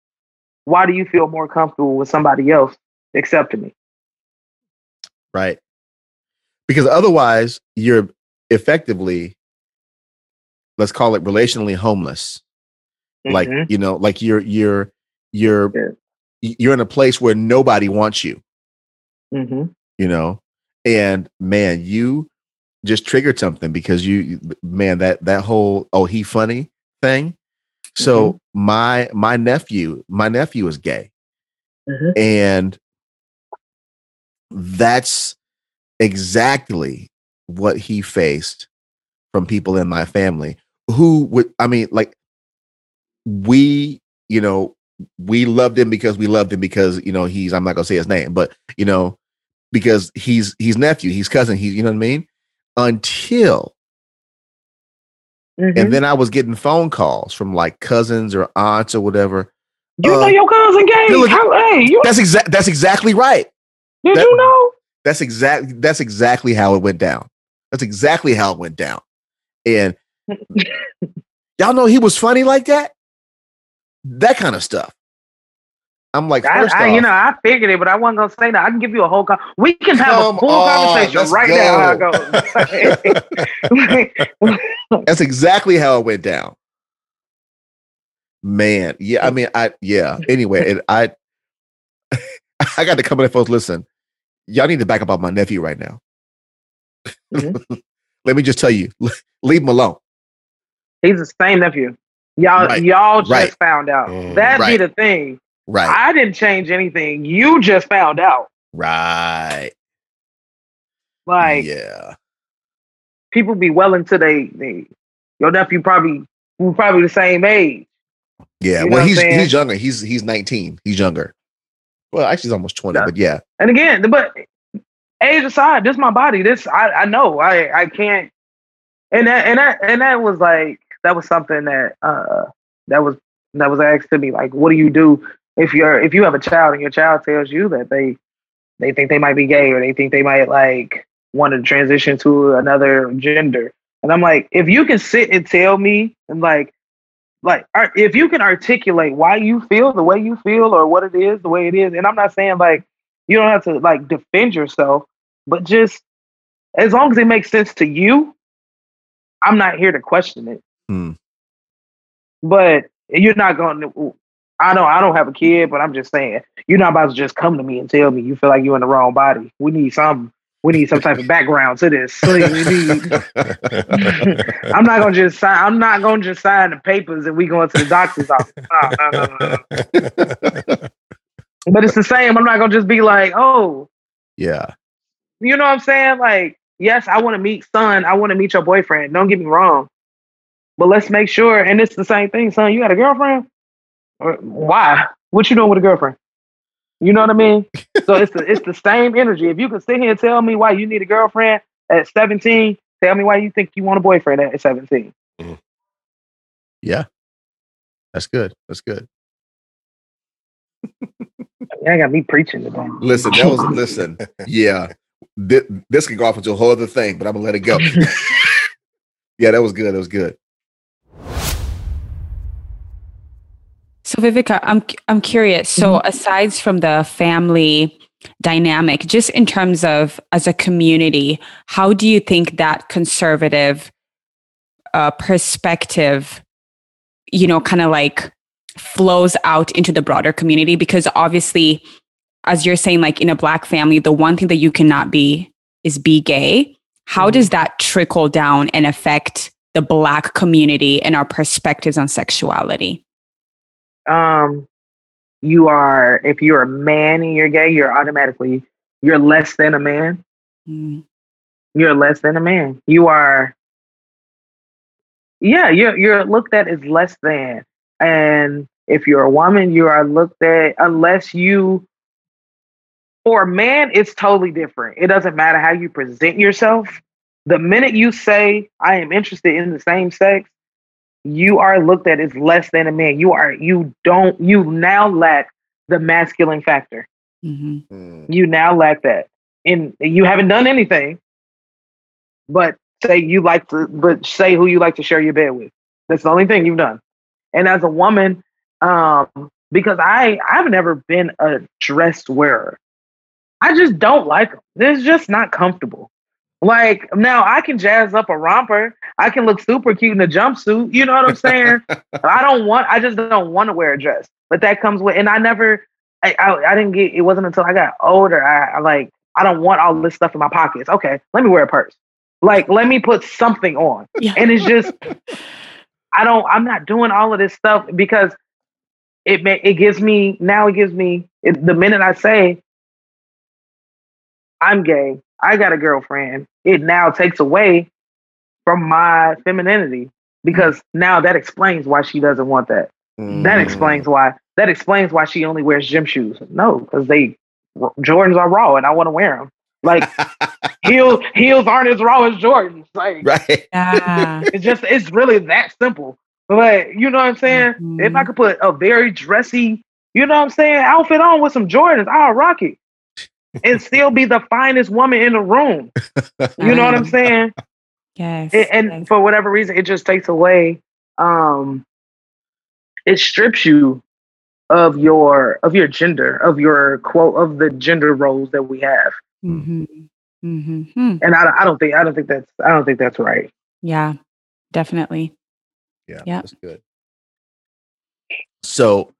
why do you feel more comfortable with somebody else accepting me? Right. Because otherwise, you're effectively, let's call it relationally homeless. Like, Mhm. you know, like you're, you're, you're, Yeah. you're in a place where nobody wants you, Mhm. you know? And man, you just triggered something because you, man, that, that whole, oh, he funny thing. So my, my nephew, my nephew is gay. Mhm. And that's exactly what he faced from people in my family who would, I mean, like, we, you know, we loved him because we loved him because, you know, he's, I'm not gonna say his name, but, you know, because he's, he's nephew, he's cousin, he's, you know what I mean? Until, Mhm. and then I was getting phone calls from like cousins or aunts or whatever. you uh, know your cousin gay. look- How, hey, you That's exact, that's exactly right. did that- you know? That's exactly that's exactly how it went down. That's exactly how it went down. And y'all know he was funny like that. That kind of stuff. I'm like, I, first I, off, you know, I figured it, but I wasn't gonna say that. I can give you a whole. Con- we can have a full on, conversation right now. It goes. that's exactly how it went down. Man, yeah, I mean, I yeah. Anyway, and I I got to come in and folks. Listen, y'all need to back up on my nephew right now. Mhm. Let me just tell you, leave him alone. He's the same nephew. Y'all, Right, y'all just right. found out. Mm, That'd right. be the thing. Right, I didn't change anything. You just found out. right. Like yeah, people be well into they, they your nephew probably we're probably the same age. yeah. You well, he's he's younger. He's he's 19. He's younger. Well, actually, he's almost 20. Yeah. But yeah, And again, but age aside, this is my body. This I, I know. I I can't. And that and that and that was like that was something that uh that was that was asked to me like, what do you do if you're if you have a child and your child tells you that they they think they might be gay or they think they might like want to transition to another gender. And I'm like, if you can sit and tell me and like like if you can articulate why you feel the way you feel or what it is the way it is, and I'm not saying like you don't have to like defend yourself, but just as long as it makes sense to you, I'm not here to question it. Hmm. But you're not going to. I know I don't have a kid, but I'm just saying you're not about to just come to me and tell me you feel like you're in the wrong body. We need some. We need some type of background to this. So need, I'm not gonna just sign. I'm not gonna just sign the papers and we going to the doctor's office. No, no, no. But it's the same. I'm not gonna just be like, oh, yeah, you know what I'm saying? Like, yes, I want to meet son. I want to meet your boyfriend. Don't get me wrong. But let's make sure. And it's the same thing, son. You got a girlfriend? Or why? What you doing with a girlfriend? You know what I mean? so it's the it's the same energy. If you can sit here and tell me why you need a girlfriend at 17, tell me why you think you want a boyfriend at 17. Mm-hmm. yeah. That's good. That's good. I got me preaching today. Listen, that was listen. Yeah, this, this could go off into a whole other thing, but I'm gonna let it go. yeah, that was good. That was good. So Viveka, I'm I'm curious. So aside from the family dynamic, just in terms of as a community, how do you think that conservative uh, perspective, you know, kind of like flows out into the broader community? Because obviously, as you're saying, like in a black family, the one thing that you cannot be is be gay. How does that trickle down and affect the black community and our perspectives on sexuality? Um you are if you're a man and you're gay, you're automatically you're less than a man. Mm. You're less than a man. You are yeah, you're you're looked at as less than. And if you're a woman, you are looked at unless you for a man, it's totally different. It doesn't matter how you present yourself. The minute you say I am interested in the same sex, you are looked at as less than a man. You are you don't you now lack the masculine factor. Mhm. Mm. You now lack that. And you haven't done anything but say you like to but say who you like to share your bed with. That's the only thing you've done. And as a woman, um, because I I've never been a dress wearer. I just don't like them. It's just not comfortable. Like now, I can jazz up a romper. I can look super cute in a jumpsuit. You know what I'm saying? I don't want. I just don't want to wear a dress. But that comes with, and I never. I, I I didn't get. It wasn't until I got older. I, I like. I don't want all this stuff in my pockets. Okay, let me wear a purse. Like, let me put something on. Yeah. And it's just. I don't. I'm not doing all of this stuff because it may, it gives me now. It gives me it, the minute I say I'm gay. I got a girlfriend. It now takes away from my femininity because now that explains why she doesn't want that. That Mm. explains why. That explains why she only wears gym shoes. No, because they Jordans are raw and I want to wear them. Like heels, heels aren't as raw as Jordans. Like right. Yeah. it's just it's really that simple. But you know what I'm saying? If I Mhm. could put a very dressy, you know what I'm saying, outfit on with some Jordans, I'll rock it. And still be the finest woman in the room. You know what I'm saying? Yes. It- and yes. for whatever reason, it just takes away. Um, it strips you of your of your gender, of your quote of the gender roles that we have. Mhm. Mhm. Hmm. And I, I don't think I don't think that's I don't think that's right. Yeah. Definitely. Yeah, Yeah. that's good. So,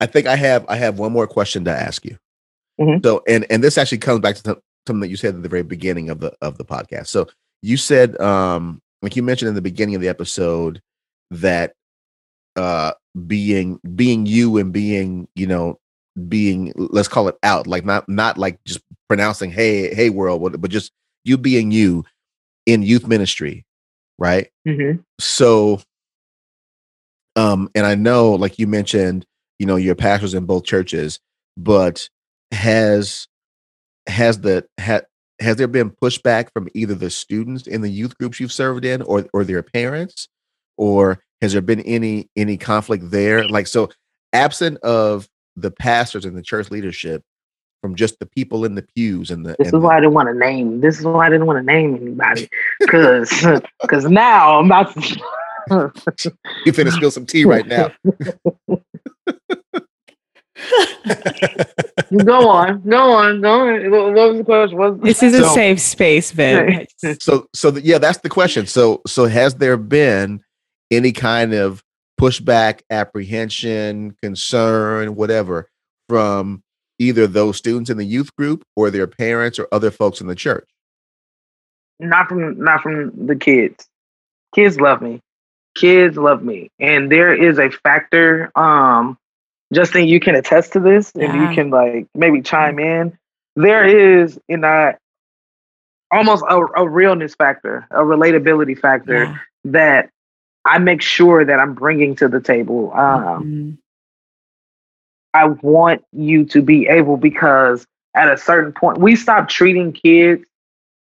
I think I have I have one more question to ask you. Mhm. So, and and this actually comes back to some- something that you said at the very beginning of the of the podcast. So, you said, um, like you mentioned in the beginning of the episode, that uh, being being you and being you know being let's call it out like not not like just pronouncing hey hey world but but just you being you in youth ministry right Mm-hmm. so um and i know like you mentioned you know your pastors in both churches but has has the ha, has there been pushback from either the students in the youth groups you've served in or or their parents or has there been any any conflict there like so absent of the pastors and the church leadership from just the people in the pews and the This and is the- why I didn't want to name. This is why I didn't want to name anybody, because because now I'm about to. you finna spill some tea right now go on, go on, go on. What, what was the question? Was This is a So- safe space, Viv. so so th- yeah that's the question so so has there been any kind of pushback apprehension concern whatever from either those students in the youth group or their parents or other folks in the church not from not from the kids. Kids love me. Kids love me, and there is a factor. Um, Justin, you can attest to this, and Yeah. you can like maybe chime in. There is in that almost a, a realness factor, a relatability factor Yeah. that I make sure that I'm bringing to the table. Um, Mhm. I want you to be able because at a certain point we stop treating kids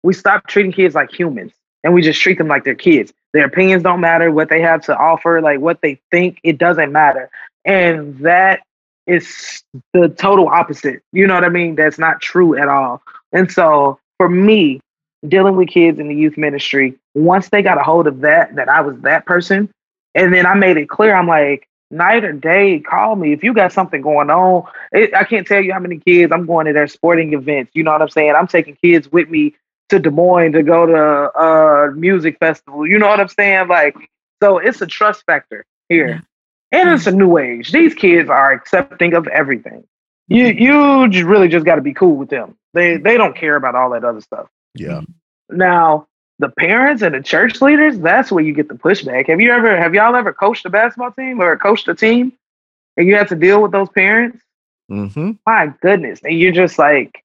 we stop treating kids like humans and we just treat them like they're kids. Their opinions don't matter, what they have to offer, like what they think, it doesn't matter. And that is the total opposite. You know what I mean? That's not true at all. And so for me, dealing with kids in the youth ministry, once they got a hold of that, that I was that person, and then I made it clear, I'm like, night or day, call me if you got something going on. It, I can't tell you how many kids I'm going to their sporting events. You know what I'm saying? I'm taking kids with me to Des Moines to go to a music festival. You know what I'm saying? Like, so it's a trust factor here. And it's mm. a new age. These kids are accepting of everything. You mm-hmm. you j- really just got to be cool with them. They they don't care about all that other stuff. yeah mm-hmm. Now, the parents and the church leaders, that's where you get the pushback. Have you ever have y'all ever coached a basketball team or coached a team and you have to deal with those parents? mm-hmm my goodness. And you're just like,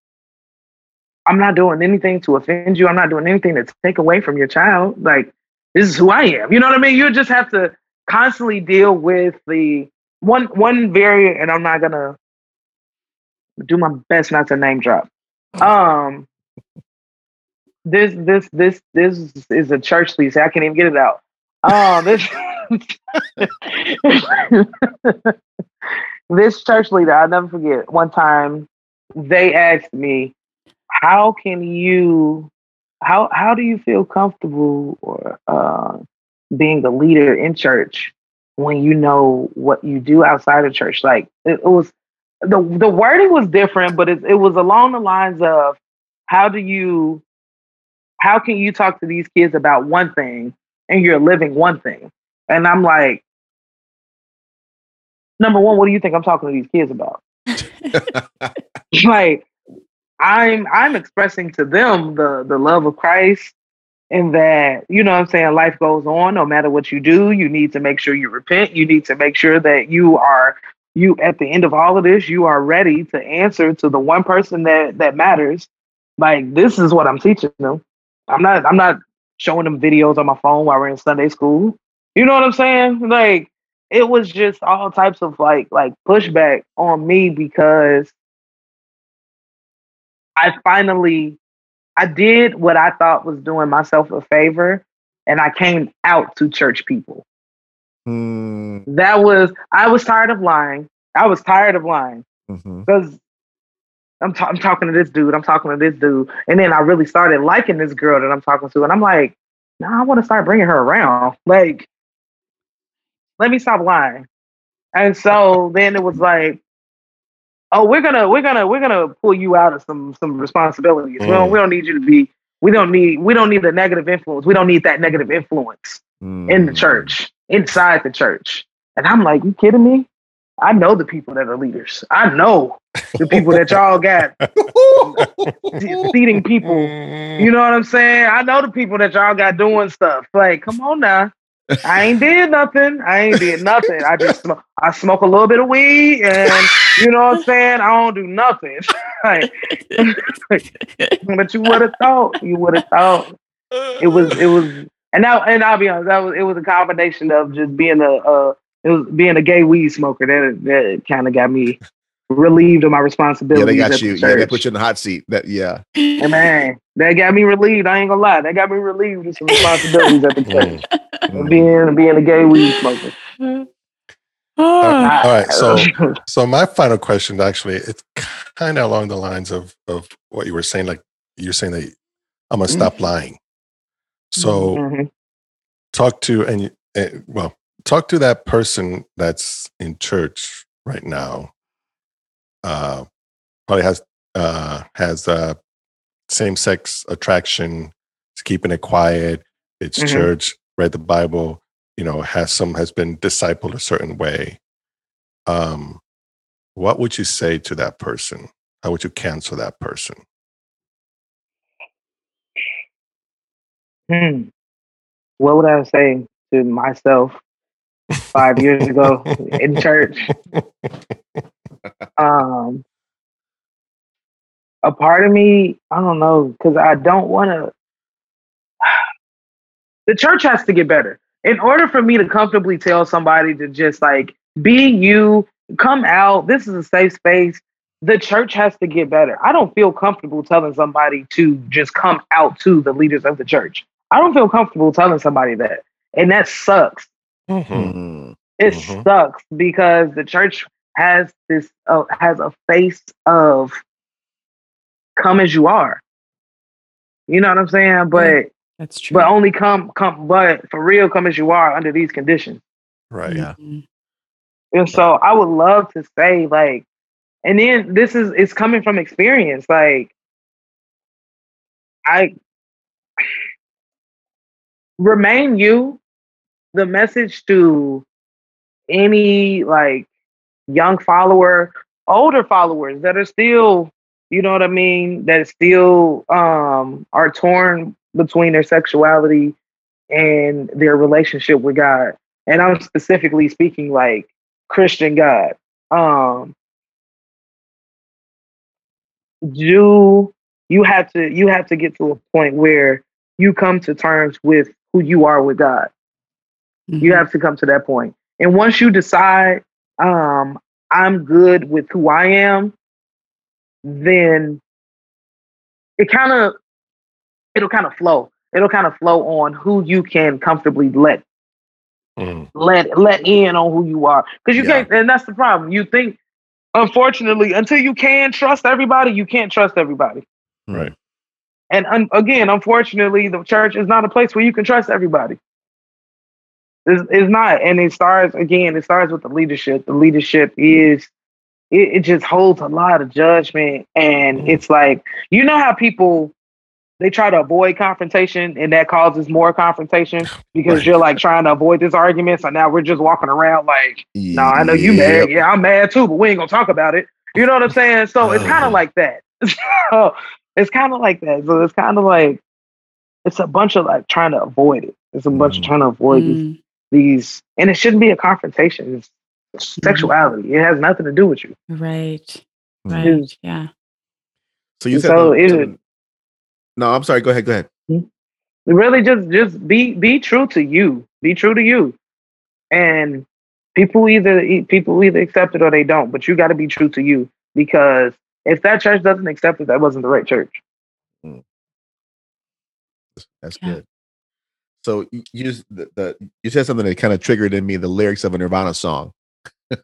I'm not doing anything to offend you. I'm not doing anything to take away from your child. Like, this is who I am. You know what I mean? You just have to constantly deal with the one one very and I'm not gonna do my best not to name drop. Um this this this this is a church lease. I can't even get it out. Oh, this this church leader, I'll never forget. One time, they asked me, "How can you, how how do you feel comfortable or uh, being a leader in church when you know what you do outside of church?" Like it, it was the the wording was different, but it, it was along the lines of, "How do you, how can you talk to these kids about one thing and you're living one thing?" And I'm like, number one, what do you think I'm talking to these kids about? like I'm I'm expressing to them the the love of Christ and that you know what I'm saying life goes on no matter what you do you need to make sure you repent. You need to make sure that you are you at the end of all of this you are ready to answer to the one person that that matters. Like this is what I'm teaching them. I'm not I'm not showing them videos on my phone while we're in Sunday school. You know what I'm saying? Like it was just all types of like like pushback on me because I finally I did what I thought was doing myself a favor and I came out to church people. Hmm, That was I was tired of lying. I was tired of lying because I'm, ta- I'm talking to this dude. I'm talking to this dude, and then I really started liking this girl that I'm talking to, and I'm like, nah, I want to start bringing her around. Like, let me stop lying. And so then it was like, oh, we're gonna we're gonna we're gonna pull you out of some some responsibilities. We don't Mm. we don't need you to be. We don't need we don't need a negative influence. We don't need that negative influence in the Mm. church, inside the church. And I'm like, you kidding me? I know the people that are leaders. I know the people that y'all got feeding people. You know what I'm saying? I know the people that y'all got doing stuff. Like, come on now. I ain't did nothing. I ain't did nothing. I just smoke, I smoke a little bit of weed and you know what I'm saying? I don't do nothing. like, but you would have thought. You would have thought it was it was and now and I'll be honest, that was it was a combination of just being a uh it was being a gay weed smoker that that kind of got me relieved of my Yeah, they got at the you. Yeah, they put you in the hot seat. That yeah. And man, that got me relieved. I ain't gonna lie, that got me relieved of some responsibilities at the church. Mm. Mhm. Being being a gay weed smoker. Ah, All right, so so my final question actually it's kind of along the lines of of what you were saying like you're saying that i'm gonna stop lying so Mhm. talk to and you- eh, well talk to that person that's in church right now uh probably has uh has uh same sex attraction It's keeping it quiet it's Mhm. church read the bible you know has some has been discipled a certain way um what would you say to that person how would you cancel that person Hmm. What would I say to myself five years ago in church? Um, a part of me, I don't know, because I don't want to. The church has to get better. In order for me to comfortably tell somebody to just like be you, come out, this is a safe space, the church has to get better. I don't feel comfortable telling somebody to just come out to the leaders of the church. I don't feel comfortable telling somebody that. And that sucks. Mhm. Mhm. It Mhm. sucks because the church has this uh, has a face of come as you are. You know what I'm saying? But That's true. but only come come but for real come as you are under these conditions. right Yeah. Mhm. And so I would love to say like and then this is it's coming from experience like I remain you the message to any like young follower older followers that are still you know what i mean that still um are torn between their sexuality and their relationship with god and i'm specifically speaking like christian god um do you have to you have to get to a point where you come to terms with who you are with god you Mhm. have to come to that point. And once you decide, um, I'm good with who I am, then it kind of it'll kind of flow. It'll kind of flow on who you can comfortably let Mhm. let let in on who you are. Because you Yeah. can't, and that's the problem. You think unfortunately, until you can trust everybody, you can't trust everybody. Right. And un- again, unfortunately, the church is not a place where you can trust everybody. It's, it's not, and it starts again. It starts with the leadership. The leadership is it, it just holds a lot of judgment, and Mhm. it's like you know how people they try to avoid confrontation, and that causes more confrontation because Right. you're like trying to avoid this argument. So now we're just walking around like, no, I know you Yep. mad. Yeah, I'm mad too, but we ain't gonna talk about it. You know what I'm saying? So it's kind Uh-huh. of like that. so it's kind of like that. So it's kind of like it's a bunch of like trying to avoid it. It's a bunch of Mm. trying to avoid Mm, these, and it shouldn't be a confrontation. It's sexuality. It has nothing to do with you. right. Mm. Right. Mm. Yeah. So you said So something- it- No, I'm sorry. Go ahead. Go ahead. Really, just just be be true to you. Be true to you, and people either e, people either accept it or they don't. But you got to be true to you because if that church doesn't accept it, that wasn't the right church. That's Yeah. good. So you, you just the, the you said something that kind of triggered in me the lyrics of a Nirvana song.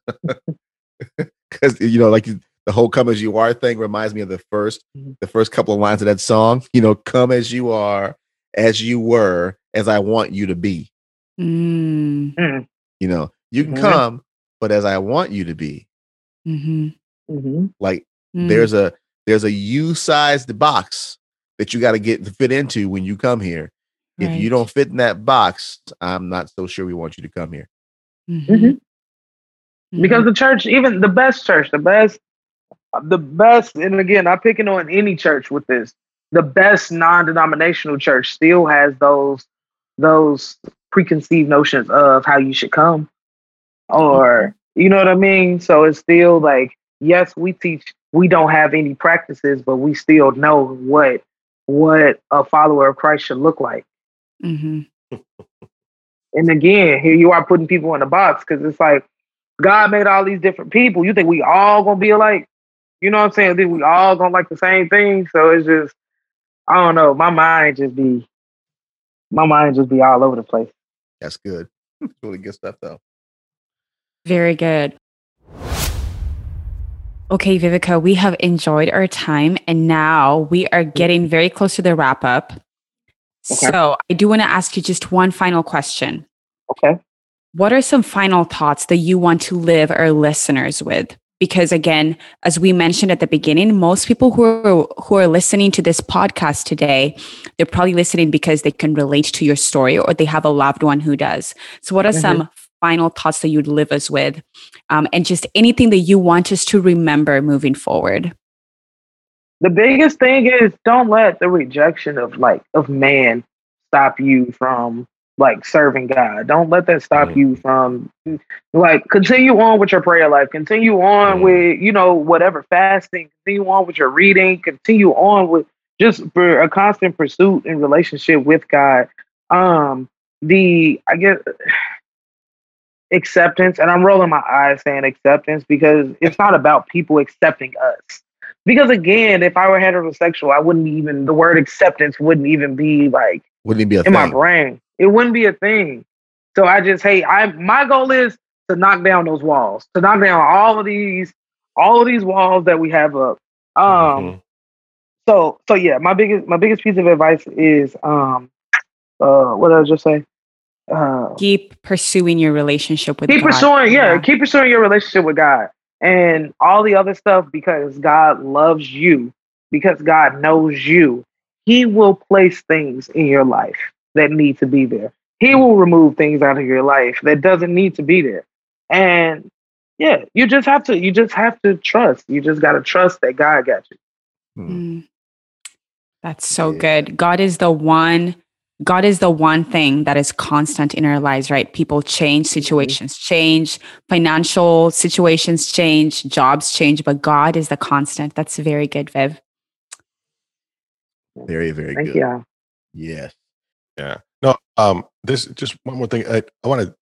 Because you know, like the whole "Come as You Are" thing reminds me of the 1st Mhm. the first couple of lines of that song. You know, "Come as you are, as you were, as I want you to be." Mm, You know, you can Mhm. come, but as I want you to be. hmm Mm-hmm. Like mm, there's a there's a U-sized box that you got to get to fit into when you come here. If you don't fit in that box, I'm not so sure we want you to come here. Mhm, Because mhm. the church, even the best church, the best, the best, and again, I'm picking on any church with this. The best non-denominational church still has those those preconceived notions of how you should come, or you know what I mean. So it's still like, yes, we teach. We don't have any practices, but we still know what what a follower of Christ should look like. Mhm. And again, here you are putting people in a box because it's like God made all these different people. You think we all gonna be alike? You know what I'm saying? Think we all gonna like the same thing? So it's just, I don't know. My mind just be, my mind just be all over the place. That's good. It's really good stuff, though. Very good. Okay, Vivica, we have enjoyed our time and now we are getting very close to the wrap up. Okay. So I do want to ask you just one final question. Okay. What are some final thoughts that you want to live our listeners with? Because again, as we mentioned at the beginning, most people who are who are listening to this podcast today, they're probably listening because they can relate to your story or they have a loved one who does. So, what are some final thoughts that you'd live us with, um, and just anything that you want us to remember moving forward? The biggest thing is don't let the rejection of like of man stop you from like serving God. Don't let that stop Mhm. you from like continue on with your prayer life. Continue on Mhm. with you know whatever fasting. Continue on with your reading. Continue on with just for a constant pursuit and relationship with God. Um, the I guess acceptance, and I'm rolling my eyes saying acceptance because it's not about people accepting us. Because again, if I were heterosexual, I wouldn't even the word acceptance wouldn't even be like Wouldn't it be a in my brain. It wouldn't be a thing. So I just hey, I my goal is to knock down those walls, to knock down all of these, all of these walls that we have up. Um, Mhm. so so yeah, my biggest my biggest piece of advice is um, uh, what did I just say? Uh, Keep pursuing your relationship with keep God. pursuing yeah, keep pursuing your relationship with god and all the other stuff because god loves you because god knows you he will place things in your life that need to be there he will remove things out of your life that doesn't need to be there and yeah you just have to you just have to trust you just got to trust that god got you Mm. That's so Yeah. good. God is the one God is the one thing that is constant in our lives, right? People change, situations change, financial situations change, jobs change, but God is the constant. That's very good, Viv. Very, very thank good. you Yes. Yeah. No, um, this just one more thing. I, I want to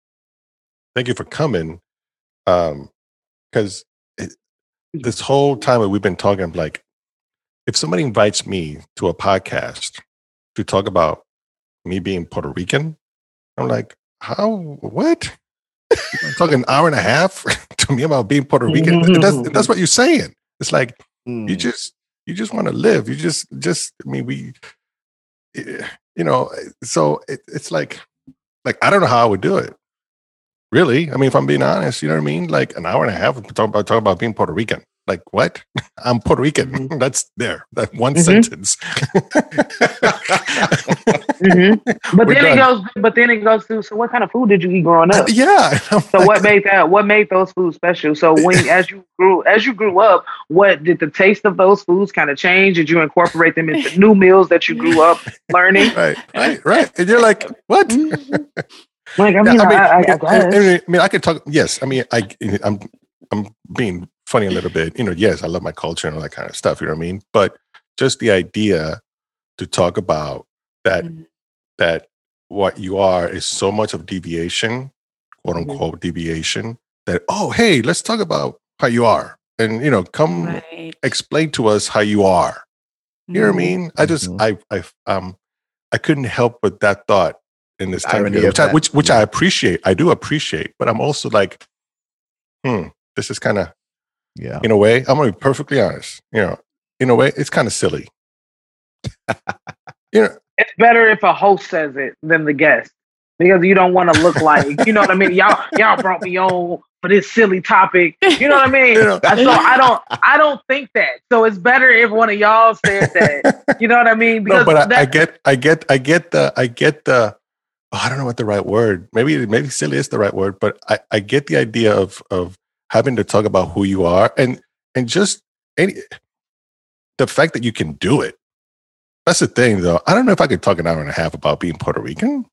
thank you for coming. Um, because this whole time that we've been talking, I'm like, if somebody invites me to a podcast to talk about me being Puerto Rican, I'm like, how, what? I'm talking an hour and a half to me about being Puerto Rican. That's Mm-hmm. that's what you're saying. It's like Mm. you just you just want to live. You just just I mean we, eh, you know. So it, it's like like I don't know how I would do it. Really, I mean, if I'm being honest, you know what I mean. Like an hour and a half talk about talk about being Puerto Rican. Like what? I'm Puerto Rican. Mhm. That's there. That one Mhm. sentence. Mhm. But We're then done. it goes. But then it goes to. So, what kind of food did you eat growing up? yeah. So like, what made that? What made those foods special? So when as you grew as you grew up, what did the taste of those foods kind of change? Did you incorporate them into new meals that you grew up learning? Right, right, right. And you're like, what? Like I Yeah, mean, I, I, I. I mean, I mean, I could talk. Yes, I mean, I, I'm, I'm being funny a little bit. You know, yes, I love my culture and all that kind of stuff. You know what I mean? But just the idea to talk about that, Mhm. that what you are is so much of deviation, quote Mhm. unquote deviation. That oh, hey, let's talk about how you are, and you know, come Right. explain to us how you are. You know what I Mhm. mean? I just Mhm. I I um I couldn't help but that thought in this time period, which I, which which Yeah. I appreciate. I do appreciate, but I'm also like, hmm, this is kind of yeah. in a way. I'm gonna be perfectly honest. You know, in a way, it's kind of silly. you know, it's better if a host says it than the guest because you don't want to look like you know what I mean. Y'all y'all brought me on for this silly topic. You know what I mean? You know. So I don't I don't think that. So it's better if one of y'all says that. You know what I mean? no, but I, I get, I get, I get the, I get the. oh, I don't know what the right word. Maybe, maybe silly is the right word, but I, I get the idea of of having to talk about who you are and and just any the fact that you can do it. That's the thing, though. I don't know if I could talk an hour and a half about being Puerto Rican,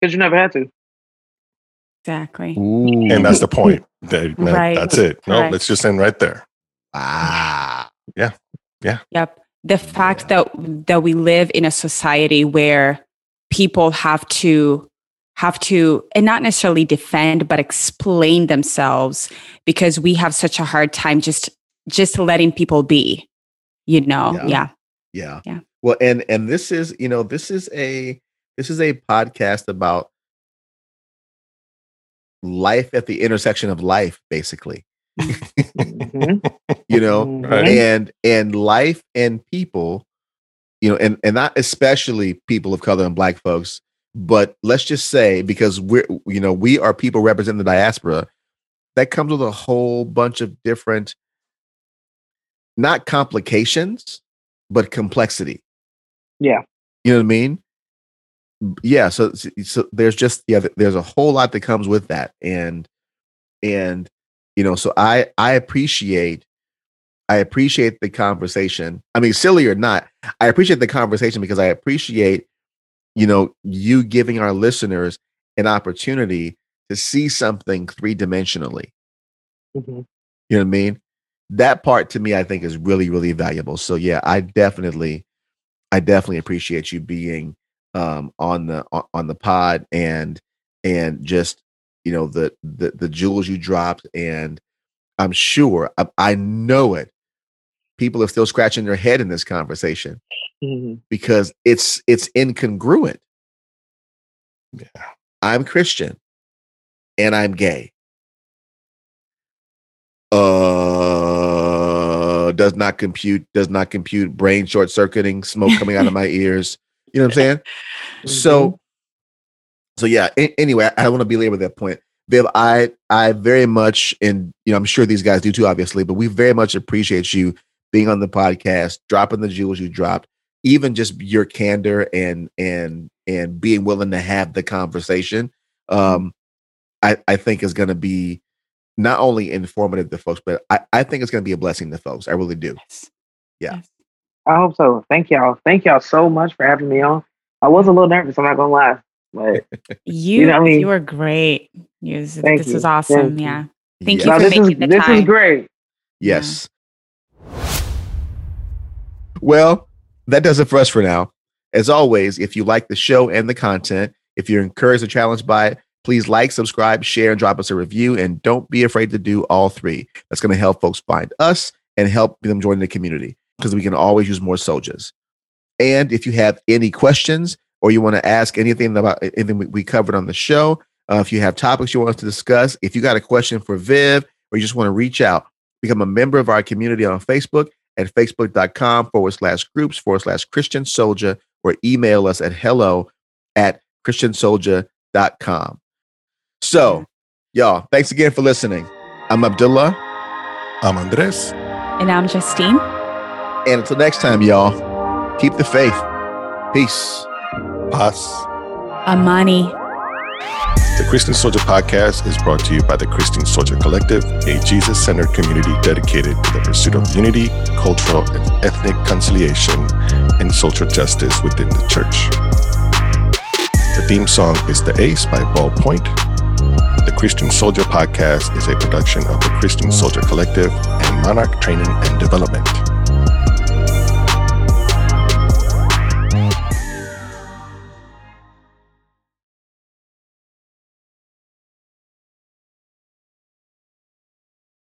because you never had to. Exactly. Ooh. and that's the point. That, that- Right. That's it. No, Correct. let's just end right there. Ah. Yeah. Yeah. Yep. The fact that that we live in a society where people have to have to and not necessarily defend but explain themselves because we have such a hard time just just letting people be. You know. Yeah. Yeah. Yeah. Yeah. Well, and and this is, you know, this is a this is a podcast about life at the intersection of life, basically. Mhm. You know, Right. Mhm. and and life and people, you know, and and not especially people of color and black folks, but let's just say because we're you know we are people representing the diaspora, that comes with a whole bunch of different, not complications, but complexity. Yeah. You know what I mean? Yeah. So, so there's just yeah, there's a whole lot that comes with that, and and you know, so I I appreciate I appreciate the conversation. I mean, silly or not, I appreciate the conversation because I appreciate you know you giving our listeners an opportunity to see something three dimensionally. Mhm. You know what I mean? That part to me, I think, is really, really valuable. So yeah, I definitely, I definitely appreciate you being um, on the on, on the pod and and just you know the the the jewels you dropped, and I'm sure I, I know it. People are still scratching their head in this conversation Mhm. because it's it's incongruent. Yeah. I'm Christian and I'm gay. Uh does not compute, does not compute brain short circuiting, smoke coming out of my ears. You know what I'm saying? So so yeah, a- anyway, I don't want to belabor that point. Viv, I I very much and you know, I'm sure these guys do too, obviously, but we very much appreciate you being on the podcast, dropping the jewels you dropped, even just your candor and and and being willing to have the conversation. Um I, I think is gonna be not only informative to folks, but I, I think it's gonna be a blessing to folks. I really do. Yes. Yeah. Yes. I hope so. Thank y'all. Thank y'all so much for having me on. I was a little nervous. I'm not gonna lie, but You, know I mean? you were great. You was- Thank this you. was awesome. Thank you. yeah. Thank Yes. you no, for this is the this time. is great. Yes. Well, that does it for us for now. As always, if you like the show and the content, if you're encouraged or challenged by it, please like, subscribe, share, and drop us a review. And don't be afraid to do all three. That's going to help folks find us and help them join the community because we can always use more soldiers. And if you have any questions or you want to ask anything about anything we- covered on the show, uh, if you have topics you want us to discuss, if you got a question for Viv or you just want to reach out, become a member of our community on Facebook at facebook.com forward slash groups forward slash Christian Soldier or email us at hello at christiansoldier.com. So, y'all, thanks again for listening. I'm Abdullah. I'm Andres. And I'm Justine. And until next time, y'all, keep the faith. Peace. Paz. Amani. The Christian Soldier Podcast is brought to you by the Christian Soldier Collective, a Jesus centered community dedicated to the pursuit of unity, cultural and ethnic conciliation, and social justice within the church. The theme song is The Ace by Ballpoint. The Christian Soldier Podcast is a production of the Christian Soldier Collective and Monarch Training and Development.